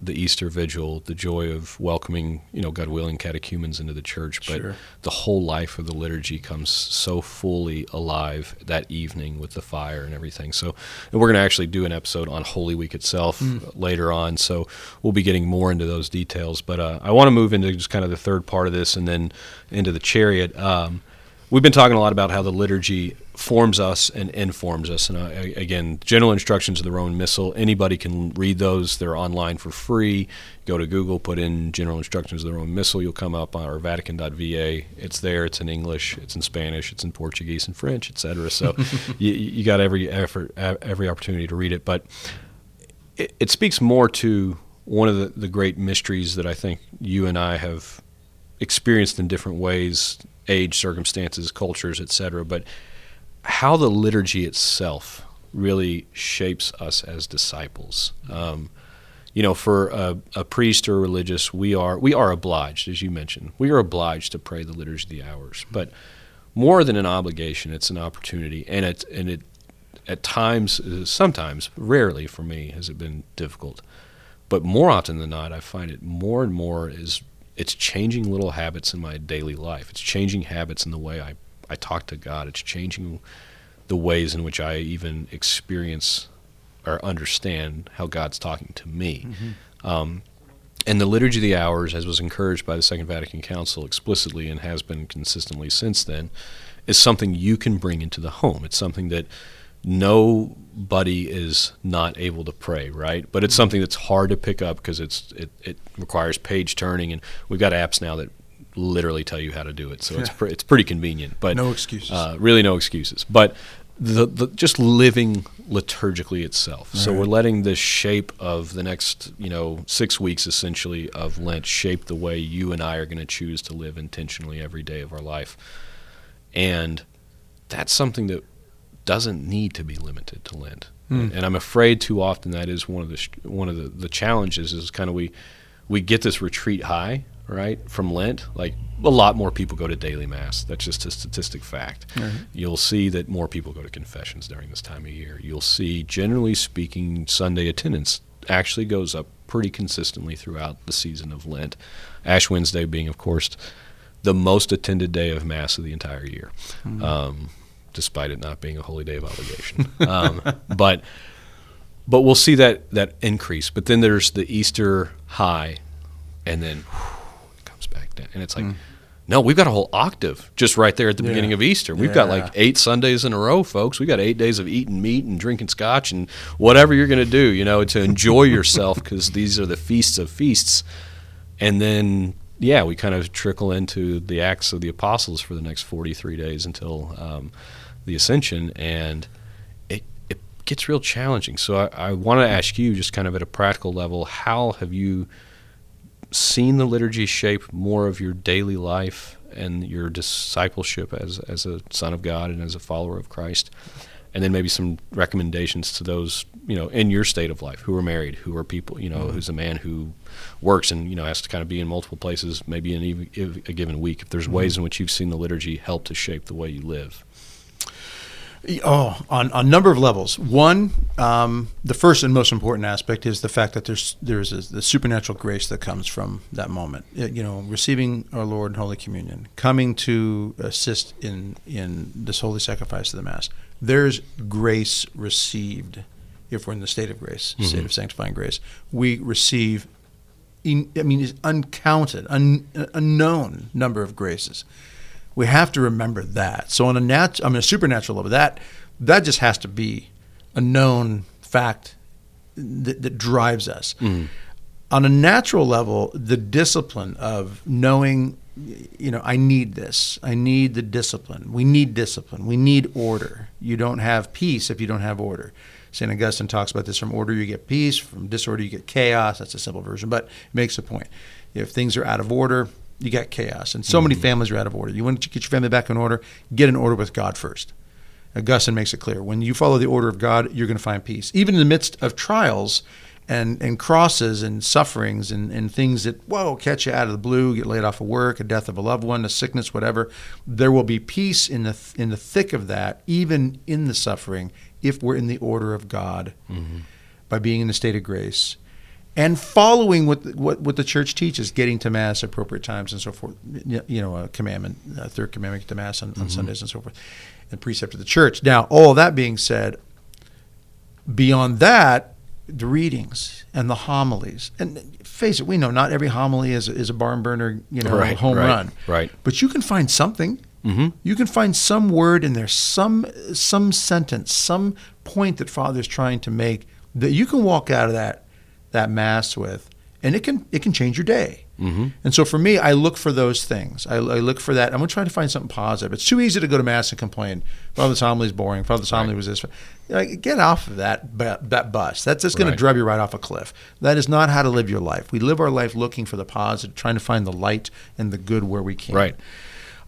[SPEAKER 2] the Easter Vigil, the joy of welcoming you know God willing catechumens into the church, but
[SPEAKER 3] Sure.
[SPEAKER 2] the whole life of the liturgy comes so fully alive that evening with the fire and everything. So, and we're going to actually do an episode on Holy Week itself later on. So, we'll be getting more into those details. But uh, I want to move into just kind of the third part of this and then into the chariot. Um, we've been talking a lot about how the liturgy forms us and informs us. And a- again, general instructions of the Roman Missal. Anybody can read those. They're online for free. Go to Google, put in general instructions of the Roman Missal. You'll come up on our Vatican.va. It's there. It's in English. It's in Spanish. It's in Portuguese and French, etc. So [LAUGHS] you, you got every effort, every opportunity to read it. But it, it speaks more to one of the, the great mysteries that I think you and I have experienced in different ways, age, circumstances, cultures, etc. But how the liturgy itself really shapes us as disciples. Um, you know, for a, a priest or religious, we are we are obliged, as you mentioned, we are obliged to pray the liturgy of the hours. But more than an obligation, it's an opportunity, and it and it at times, uh, sometimes, rarely for me, has it been difficult. But more often than not, I find it more and more is it's changing little habits in my daily life. It's changing habits in the way I, I talk to God. It's changing the ways in which I even experience or understand how God's talking to me. Um, and the Liturgy of the Hours, as was encouraged by the Second Vatican Council explicitly and has been consistently since then, is something you can bring into the home. It's something that nobody is not able to pray, right? But it's something that's hard to pick up because it's it, it requires page turning, and we've got apps now that literally tell you how to do it. So it's pre- it's pretty convenient. But
[SPEAKER 3] No excuses.
[SPEAKER 2] Uh, really, no excuses. But the, the just living liturgically itself. So we're letting the shape of the next, you know, six weeks essentially of Lent shape the way you and I are going to choose to live intentionally every day of our life. And that's something that doesn't need to be limited to Lent.
[SPEAKER 3] Hmm.
[SPEAKER 2] And I'm afraid too often that is one of the sh- one of the, the challenges is kind of we we get this retreat high right from Lent. Like a lot more people go to daily mass. That's just a statistic fact. You'll see that more people go to confessions during this time of year. You'll see, generally speaking, Sunday attendance actually goes up pretty consistently throughout the season of Lent. Ash Wednesday being, of course, the most attended day of mass of the entire year. Um, despite it not being a holy day of obligation. [LAUGHS] um, but but we'll see that that increase. But then there's the Easter high, and then whew, it comes back down, and it's like. No, we've got a whole octave just right there at the
[SPEAKER 3] Yeah.
[SPEAKER 2] beginning of Easter. We've got like eight Sundays in a row, folks. We've got eight days of eating meat and drinking scotch and whatever you're going to do, you know, to enjoy [LAUGHS] yourself because these are the feasts of feasts. And then, yeah, we kind of trickle into the Acts of the Apostles for the next 43 days until um, the Ascension, and it, it gets real challenging. So I, I want to ask you, just kind of at a practical level, how have you seen the liturgy shape more of your daily life and your discipleship as, as a son of God and as a follower of Christ? And then maybe some recommendations to those, you know, in your state of life who are married, who are people, you know, mm-hmm. who's a man who works and, you know, has to kind of be in multiple places, maybe in a, a given week. If there's mm-hmm. ways in which you've seen the liturgy help to shape the way you live.
[SPEAKER 3] Oh, on, a number of levels. One, um, the first and most important aspect is the fact that there's there's a, the supernatural grace that comes from that moment. You know, receiving our Lord in Holy Communion, coming to assist in in this holy sacrifice of the Mass. There's grace received if we're in the state of grace, mm-hmm. state of sanctifying grace. We receive, in, I mean, it's uncounted, un, unknown number of graces we have to remember that. So on a nat, I mean, a supernatural level, that that just has to be a known fact that, that drives us. Mm-hmm. On a natural level, the discipline of knowing, you know, I need this. I need the discipline. We need discipline. We need order. You don't have peace if you don't have order. St. Augustine talks about this from order you get peace, from disorder you get chaos. That's a simple version, but it makes a point. If things are out of order, you got chaos. And so mm-hmm. many families are out of order. You want to get your family back in order, get in order with God first. Augustine makes it clear. When you follow the order of God, you're going to find peace. Even in the midst of trials and, and crosses and sufferings and, and things that, whoa, catch you out of the blue, get laid off of work, a death of a loved one, a sickness, whatever, there will be peace in the, in the thick of that, even in the suffering, if we're in the order of God mm-hmm. by being in the state of grace and following what, what what the church teaches, getting to mass appropriate times and so forth. You know, a commandment, a third commandment, get to mass on, mm-hmm. Sundays and so forth, and precept of the church. Now, all that being said, beyond that, the readings and the homilies, and face it, we know not every homily is is a barn burner, you know, right, home
[SPEAKER 2] right,
[SPEAKER 3] run.
[SPEAKER 2] Right.
[SPEAKER 3] But you can find something. Mm-hmm. You can find some word in there, some some sentence, some point that Father's trying to make that you can walk out of that that mass with, and it can it can change your day. Mm-hmm. And so for me, I look for those things. I, I, look for that. I'm gonna try to find something positive. It's too easy to go to mass and complain. Father homily is boring. Father homily right. was this. Like, get off of that that bus. That's just going right. to drive you right off a cliff. That is not how to live your life. We live our life looking for the positive, trying to find the light and the good where we can.
[SPEAKER 2] Right.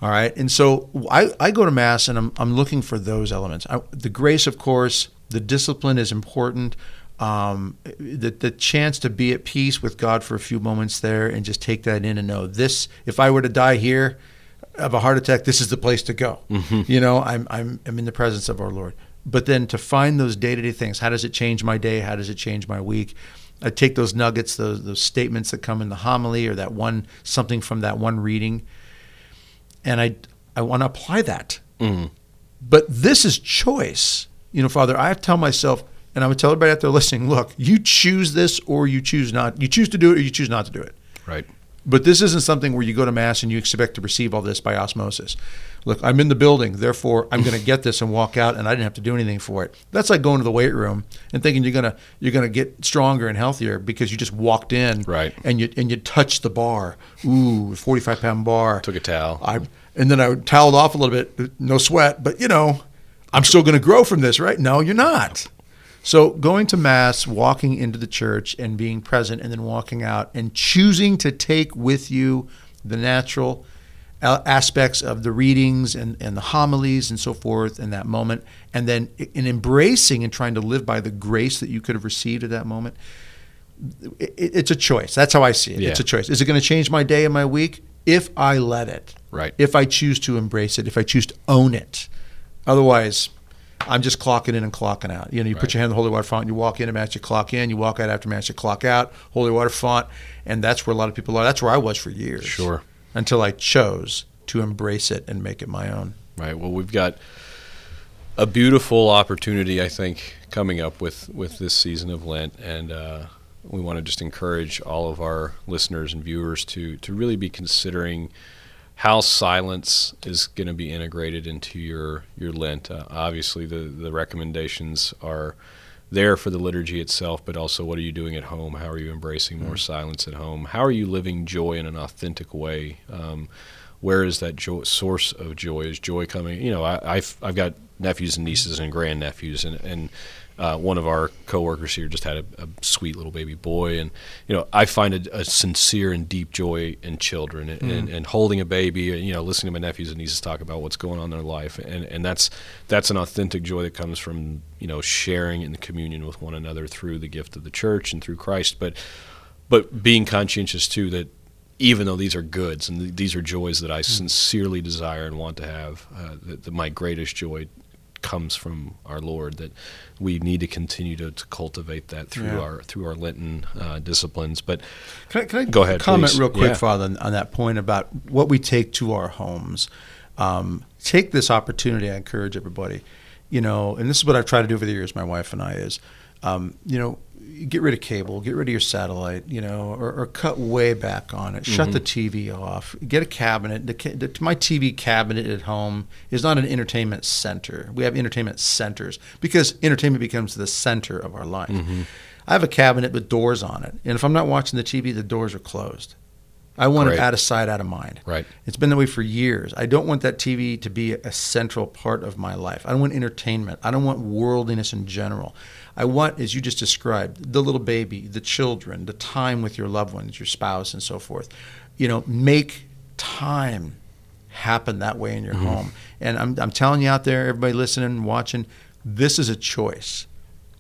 [SPEAKER 3] All right. And so I, I go to mass and I'm, I'm looking for those elements. I, the grace, of course, the discipline is important um, the the chance to be at peace with God for a few moments there and just take that in and know this. If I were to die here of a heart attack, this is the place to go. Mm-hmm. You know, I'm I'm I'm in the presence of our Lord. But then to find those day to day things, how does it change my day? How does it change my week? I take those nuggets, those those statements that come in the homily or that one something from that one reading, and I I want to apply that. Mm-hmm. But this is choice. You know, Father, I have to tell myself and I would tell everybody out there listening, look, you choose this or you choose not. You choose to do it or you choose not to do it.
[SPEAKER 2] Right.
[SPEAKER 3] But this isn't something where you go to mass and you expect to receive all this by osmosis. Look, I'm in the building, therefore I'm going to get this and walk out, and I didn't have to do anything for it. That's like going to the weight room and thinking you're gonna you're gonna get stronger and healthier because you just walked in,
[SPEAKER 2] right?
[SPEAKER 3] And you and you touched the bar, ooh, 45 pound bar.
[SPEAKER 2] Took a towel.
[SPEAKER 3] I and then I toweled off a little bit, no sweat, but you know, I'm still going to grow from this, right? No, you're not. So going to mass, walking into the church and being present and then walking out and choosing to take with you the natural uh, aspects of the readings and, and the homilies and so forth in that moment and then in embracing and trying to live by the grace that you could have received at that moment it, it's a choice. That's how i see it. Yeah. it's a choice. Is it going to change my day and my week? If i let it.
[SPEAKER 2] Right.
[SPEAKER 3] If i choose to embrace it. If i choose to own it. Otherwise I'm just clocking in and clocking out. You know, you right. put your hand in the holy water font, you walk in and mass, you clock in, you walk out after mass, you clock out, holy water font, and that's where a lot of people are. That's where I was for years.
[SPEAKER 2] Sure.
[SPEAKER 3] Until I chose to embrace it and make it my own.
[SPEAKER 2] Right. Well, we've got a beautiful opportunity, I think, coming up with with this season of Lent, and uh, we want to just encourage all of our listeners and viewers to to really be considering how silence is going to be integrated into your your Lent. Uh, obviously, the the recommendations are there for the liturgy itself, but also what are you doing at home? How are you embracing more mm. silence at home? How are you living joy in an authentic way? Um, where is that joy, source of joy? Is joy coming? You know, I, have I've got nephews and nieces and grandnephews, and and uh, one of our coworkers here just had a, a, sweet little baby boy, and you know I find a, a sincere and deep joy in children and, mm. and, and, holding a baby. And you know, listening to my nephews and nieces talk about what's going on in their life, and and that's that's an authentic joy that comes from you know sharing in the communion with one another through the gift of the church and through Christ, but but being conscientious too that even though these are goods and these are joys that I mm. sincerely desire and want to have, uh, my greatest joy comes from our Lord. That we need to continue to, to cultivate that through
[SPEAKER 3] Yeah.
[SPEAKER 2] our through our Lenten uh, disciplines. But
[SPEAKER 3] Can I, can I
[SPEAKER 2] Go ahead,
[SPEAKER 3] comment
[SPEAKER 2] please.
[SPEAKER 3] real quick,
[SPEAKER 2] Yeah.
[SPEAKER 3] Father, on, on that point about what we take to our homes? Um, take this opportunity. I encourage everybody. You know, and this is what I've tried to do over the years. My wife and I is, um, you know, get rid of cable, get rid of your satellite, you know, or, or cut way back on it. Shut the mm-hmm. TV off. Get a cabinet. The, the, my TV cabinet at home is not an entertainment center. We have entertainment centers because entertainment becomes the center of our life. Mm-hmm. I have a cabinet with doors on it, and if I'm not watching the TV, the doors are closed. I want
[SPEAKER 2] Great.
[SPEAKER 3] it out of sight, out of mind.
[SPEAKER 2] Right.
[SPEAKER 3] It's been that way for years. I don't want that TV to be a central part of my life. I don't want entertainment. I don't want worldliness in general. I want, as you just described, the little baby, the children, the time with your loved ones, your spouse, and so forth. You know, make time happen that way in your mm-hmm. home. And I'm, I'm telling you out there, everybody listening, and watching, this is a choice.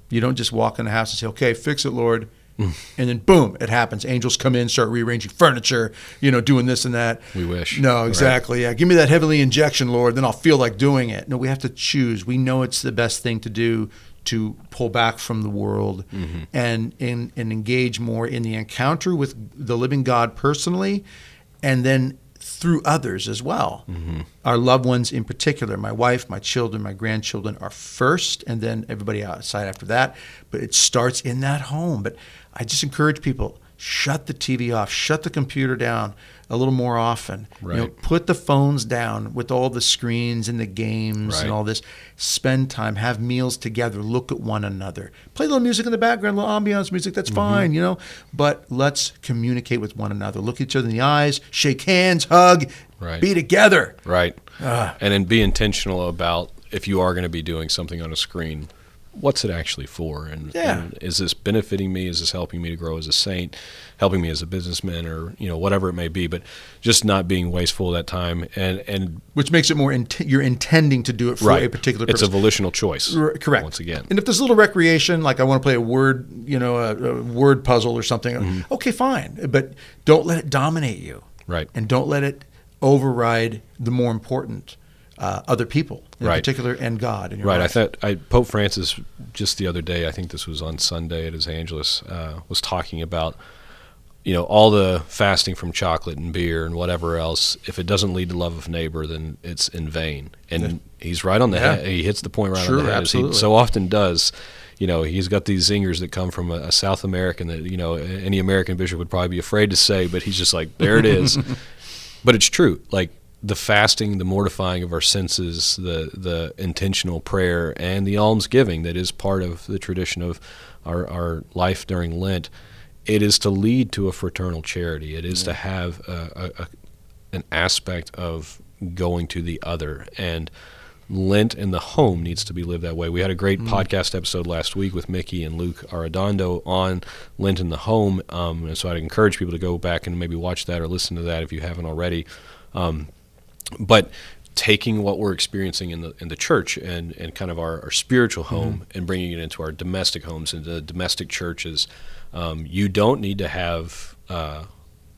[SPEAKER 3] You don't just walk in the house and say, okay, fix it, Lord. Mm. and then boom, it happens. Angels come in, start rearranging furniture, you know, doing this and that.
[SPEAKER 2] We wish.
[SPEAKER 3] No,
[SPEAKER 2] Right.
[SPEAKER 3] exactly. Yeah. Give me that heavenly injection, Lord. Then I'll feel like doing it. No, we have to choose. We know it's the best thing to do to pull back from the world
[SPEAKER 2] Mm-hmm.
[SPEAKER 3] and, and and engage more in the encounter with the living God personally and then through others as well.
[SPEAKER 2] Mm-hmm.
[SPEAKER 3] Our loved ones in particular, my wife, my children, my grandchildren are first and then everybody outside after that. But it starts in that home. But I just encourage people shut the TV off, shut the computer down a little more often. You know, put the phones down with all the screens and the games
[SPEAKER 2] Right.
[SPEAKER 3] and all this. Spend time, have meals together, look at one another. Play a little music in the background, a little ambiance music, that's
[SPEAKER 2] Mm-hmm.
[SPEAKER 3] fine, you know. But let's communicate with one another. Look each other in the eyes, shake hands, hug,
[SPEAKER 2] Right.
[SPEAKER 3] be together.
[SPEAKER 2] Right.
[SPEAKER 3] Ah.
[SPEAKER 2] And then be intentional about if you are going to be doing something on a screen, what's it actually for? And,
[SPEAKER 3] Yeah.
[SPEAKER 2] and is this benefiting me? Is this helping me to grow as a saint? Helping me as a businessman, or you know whatever it may be, but just not being wasteful of that time, and and
[SPEAKER 3] Which makes it more, int- you're intending to do it for
[SPEAKER 2] right,
[SPEAKER 3] a particular
[SPEAKER 2] it's a volitional choice.
[SPEAKER 3] R- correct.
[SPEAKER 2] Once again,
[SPEAKER 3] And if there's a little recreation, like I want to play a word, you know, a, a word puzzle or something,
[SPEAKER 2] Mm-hmm.
[SPEAKER 3] okay, fine. But don't let it dominate you.
[SPEAKER 2] Right.
[SPEAKER 3] And don't let it override the more important uh, other people in
[SPEAKER 2] Right.
[SPEAKER 3] particular and God in your
[SPEAKER 2] Right. I thought I, Pope Francis just the other day. I think this was on Sunday at His Angelus. Uh, was talking about you know all the fasting from chocolate and beer and whatever else. If it doesn't lead to love of neighbor, then it's in vain. And he's right on the
[SPEAKER 3] Yeah.
[SPEAKER 2] head. He hits the point right
[SPEAKER 3] Sure,
[SPEAKER 2] on the head, as he
[SPEAKER 3] absolutely.
[SPEAKER 2] so often does. You know, he's got these zingers that come from a, a South American that you know any American bishop would probably be afraid to say, but he's just like, there it is. [LAUGHS] but it's true. Like the fasting, the mortifying of our senses, the the intentional prayer, and the almsgiving that is part of the tradition of our, our life during Lent. It is to lead to a fraternal charity. It is to have a, a, a, an aspect of going to the other and. Lent in the home needs to be lived that way. We had a great podcast episode last week with Mickey and Luke Arredondo on Lent in the home, um, and so I'd encourage people to go back and maybe watch that or listen to that if you haven't already. Um, but taking what we're experiencing in the in the church and, and kind of our, our spiritual home and bringing it into our domestic homes into the domestic churches, um, you don't need to have uh,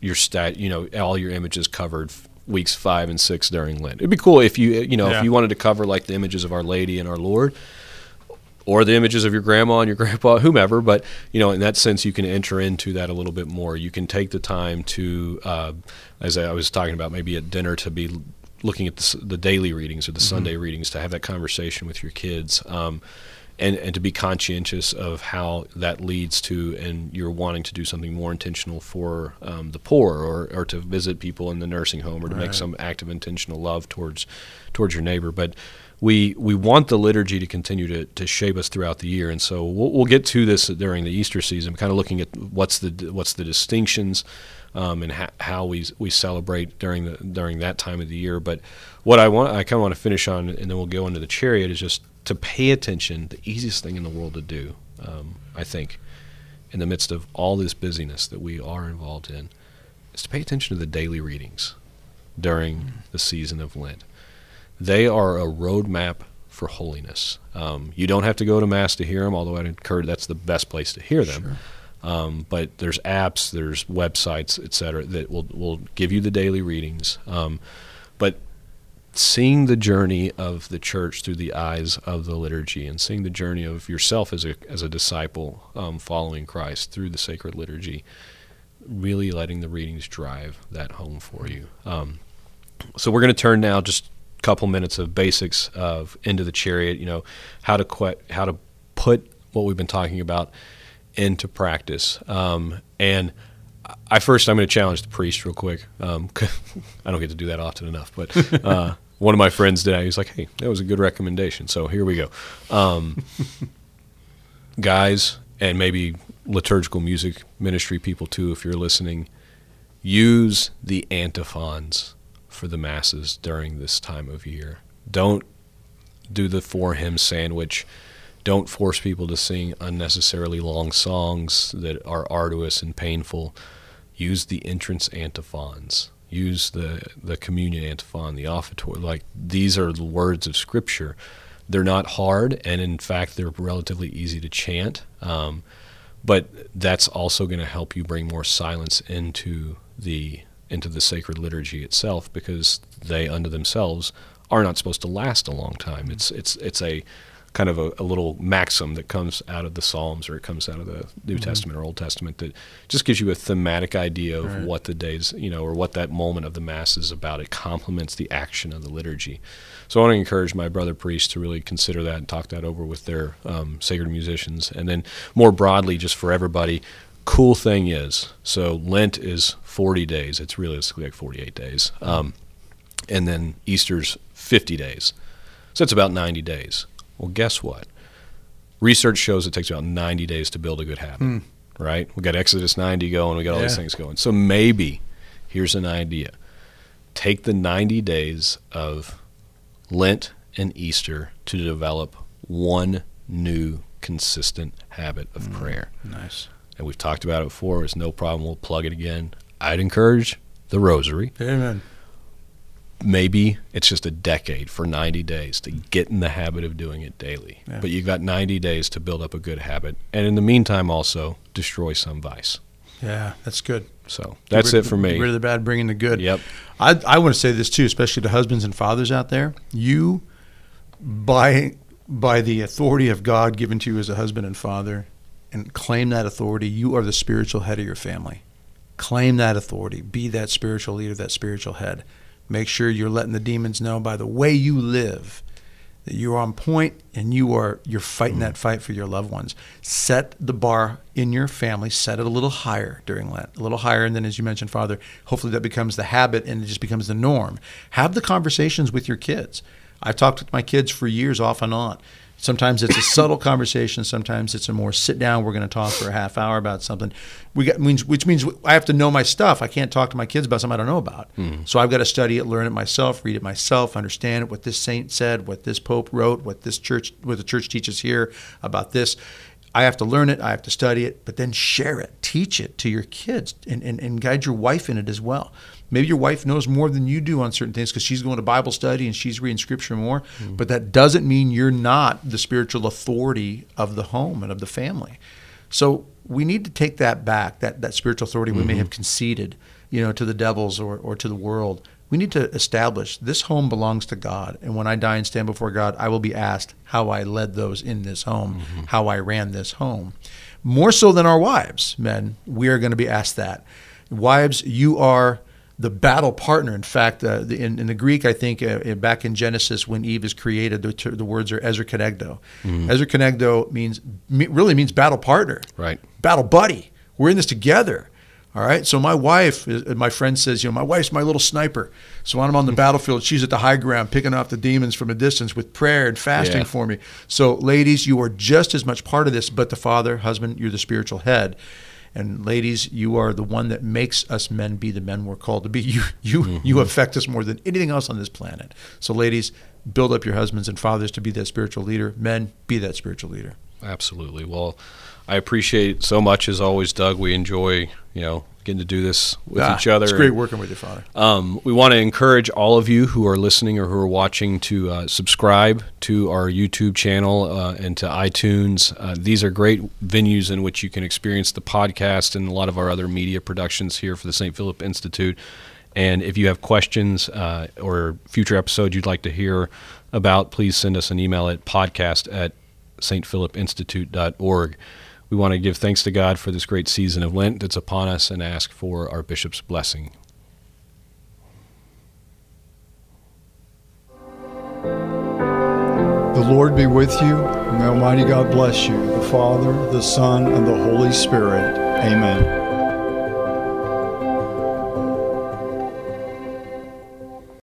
[SPEAKER 2] your stat, you know, all your images covered f- weeks five and six during Lent. It'd be cool if you you know
[SPEAKER 3] Yeah.
[SPEAKER 2] if you wanted to cover like the images of Our Lady and Our Lord or the images of your grandma and your grandpa, [LAUGHS] whomever. But you know, in that sense, you can enter into that a little bit more. You can take the time to, uh, as I was talking about, maybe at dinner to be looking at the, the daily readings or the Sunday readings to have that conversation with your kids. Um, and, and to be conscientious of how that leads to, and you're wanting to do something more intentional for um, the poor, or, or to visit people in the nursing home, or to make some act of intentional love towards towards your neighbor. But we we want the liturgy to continue to, to shape us throughout the year, and so we'll, we'll get to this during the Easter season, kind of looking at what's the what's the distinctions um, and ha- how we we celebrate during the during that time of the year. But what I want I kind of want to finish on, and then we'll go into the chariot, is just to pay attention. The easiest thing in the world to do, um, I think, in the midst of all this busyness that we are involved in, is to pay attention to the daily readings during the season of Lent. They are a roadmap for holiness. Um, you don't have to go to mass to hear them, although I'd encourage that's the best place to hear them. Um, but there's apps, there's websites, et cetera, that will will give you the daily readings. Um, but seeing the journey of the church through the eyes of the liturgy and seeing the journey of yourself as a as a disciple um, following Christ through the sacred liturgy, really letting the readings drive that home for you. Um, so we're going to turn now just a couple minutes of basics of into the chariot. You know how to que- how to put what we've been talking about into practice. Um, and I first I'm going to challenge the priest real quick. Um, [LAUGHS] I don't get to do that often enough, but [LAUGHS] uh, one of my friends did. He was like, "Hey, that was a good recommendation." So here we go, um, [LAUGHS] guys, and maybe liturgical music ministry people too, if you're listening. Use the antiphons for the masses during this time of year. Don't do the four hymn sandwich don't force people to sing unnecessarily long songs that are arduous and painful. Use the entrance antiphons. Use the, the communion antiphon, the offertory. Like these are the words of Scripture. They're not hard, and in fact, they're relatively easy to chant. Um, but that's also going to help you bring more silence into the into the sacred liturgy itself, because they unto themselves are not supposed to last a long time. It's it's it's a kind of a, a, little maxim that comes out of the Psalms or it comes out of the New mm-hmm. Testament or Old Testament that just gives you a thematic idea of right. what the days, you know, or what that moment of the Mass is about. It complements the action of the liturgy. So I want to encourage my brother priests to really consider that and talk that over with their um, sacred musicians. And then more broadly, just for everybody, cool thing is so Lent is 40 days. It's realistically like 48 days. Um, and then Easter's 50 days. So it's about 90 days well, guess what? Research shows it takes about 90 days to build a good habit, mm. right? We got Exodus 90 going, we got all yeah. these things going. So maybe here's an idea take the 90 days of Lent and Easter to develop one new consistent habit of mm. prayer.
[SPEAKER 3] Nice.
[SPEAKER 2] And we've talked about it before. It's no problem. We'll plug it again. I'd encourage the rosary.
[SPEAKER 3] Amen
[SPEAKER 2] maybe it's just a decade for 90 days to get in the habit of doing it daily. Yeah. But you've got 90 days to build up a good habit. And in the meantime, also destroy some vice.
[SPEAKER 3] Yeah, that's good.
[SPEAKER 2] So that's it for me.
[SPEAKER 3] Get rid of the bad, bring in the good.
[SPEAKER 2] Yep.
[SPEAKER 3] I, I want to say this too, especially to husbands and fathers out there. You, by by the authority of God given to you as a husband and father, and claim that authority, you are the spiritual head of your family. Claim that authority. Be that spiritual leader, that spiritual head. Make sure you're letting the demons know by the way you live that you're on point and you are you're fighting mm. that fight for your loved ones. Set the bar in your family, set it a little higher during Lent, a little higher, and then as you mentioned, Father, hopefully that becomes the habit and it just becomes the norm. Have the conversations with your kids. I've talked with my kids for years off and on. Sometimes it's a subtle conversation. Sometimes it's a more sit down. We're going to talk for a half hour about something. We got means which means I have to know my stuff. I can't talk to my kids about something I don't know about. Mm. So I've got to study it, learn it myself, read it myself, understand it, what this saint said, what this pope wrote, what this church, what the church teaches here about this. I have to learn it, I have to study it, but then share it, teach it to your kids, and, and, and guide your wife in it as well. Maybe your wife knows more than you do on certain things because she's going to Bible study and she's reading scripture more. Mm-hmm. But that doesn't mean you're not the spiritual authority of the home and of the family. So we need to take that back, that, that spiritual authority mm-hmm. we may mm-hmm. have conceded, you know, to the devils or, or to the world. We need to establish this home belongs to God. And when I die and stand before God, I will be asked how I led those in this home, mm-hmm. how I ran this home. More so than our wives, men, we are going to be asked that. Wives, you are the battle partner. In fact, uh, the, in, in, the Greek, I think uh, back in Genesis when Eve is created, the, the words are Ezer Kenegdo. Mm. Ezer Kenegdo means really means battle partner,
[SPEAKER 2] right?
[SPEAKER 3] Battle buddy. We're in this together. All right. So my wife, uh, my friend says, you know, my wife's my little sniper. So when I'm on the [LAUGHS] battlefield, she's at the high ground picking off the demons from a distance with prayer and fasting yeah. for me. So ladies, you are just as much part of this, but the father, husband, you're the spiritual head. And ladies, you are the one that makes us men be the men we're called to be. [LAUGHS] You you mm-hmm. you affect us more than anything else on this planet. So ladies, build up your husbands and fathers to be that spiritual leader. Men, be that spiritual leader.
[SPEAKER 2] Absolutely. Well, I appreciate so much as always, Doug. We enjoy, you know, getting to do this with ah, each other.
[SPEAKER 3] It's great working with you, Father.
[SPEAKER 2] Um, we want to encourage all of you who are listening or who are watching to uh, subscribe to our YouTube channel uh, and to iTunes. Uh, these are great venues in which you can experience the podcast and a lot of our other media productions here for the St. Philip Institute. And if you have questions uh, or future episodes you'd like to hear about, please send us an email at podcast at stphilipinstitute.org. We want to give thanks to God for this great season of Lent that's upon us and ask for our bishop's blessing.
[SPEAKER 1] The Lord be with you, and Almighty God bless you, the Father, the Son, and the Holy Spirit. Amen.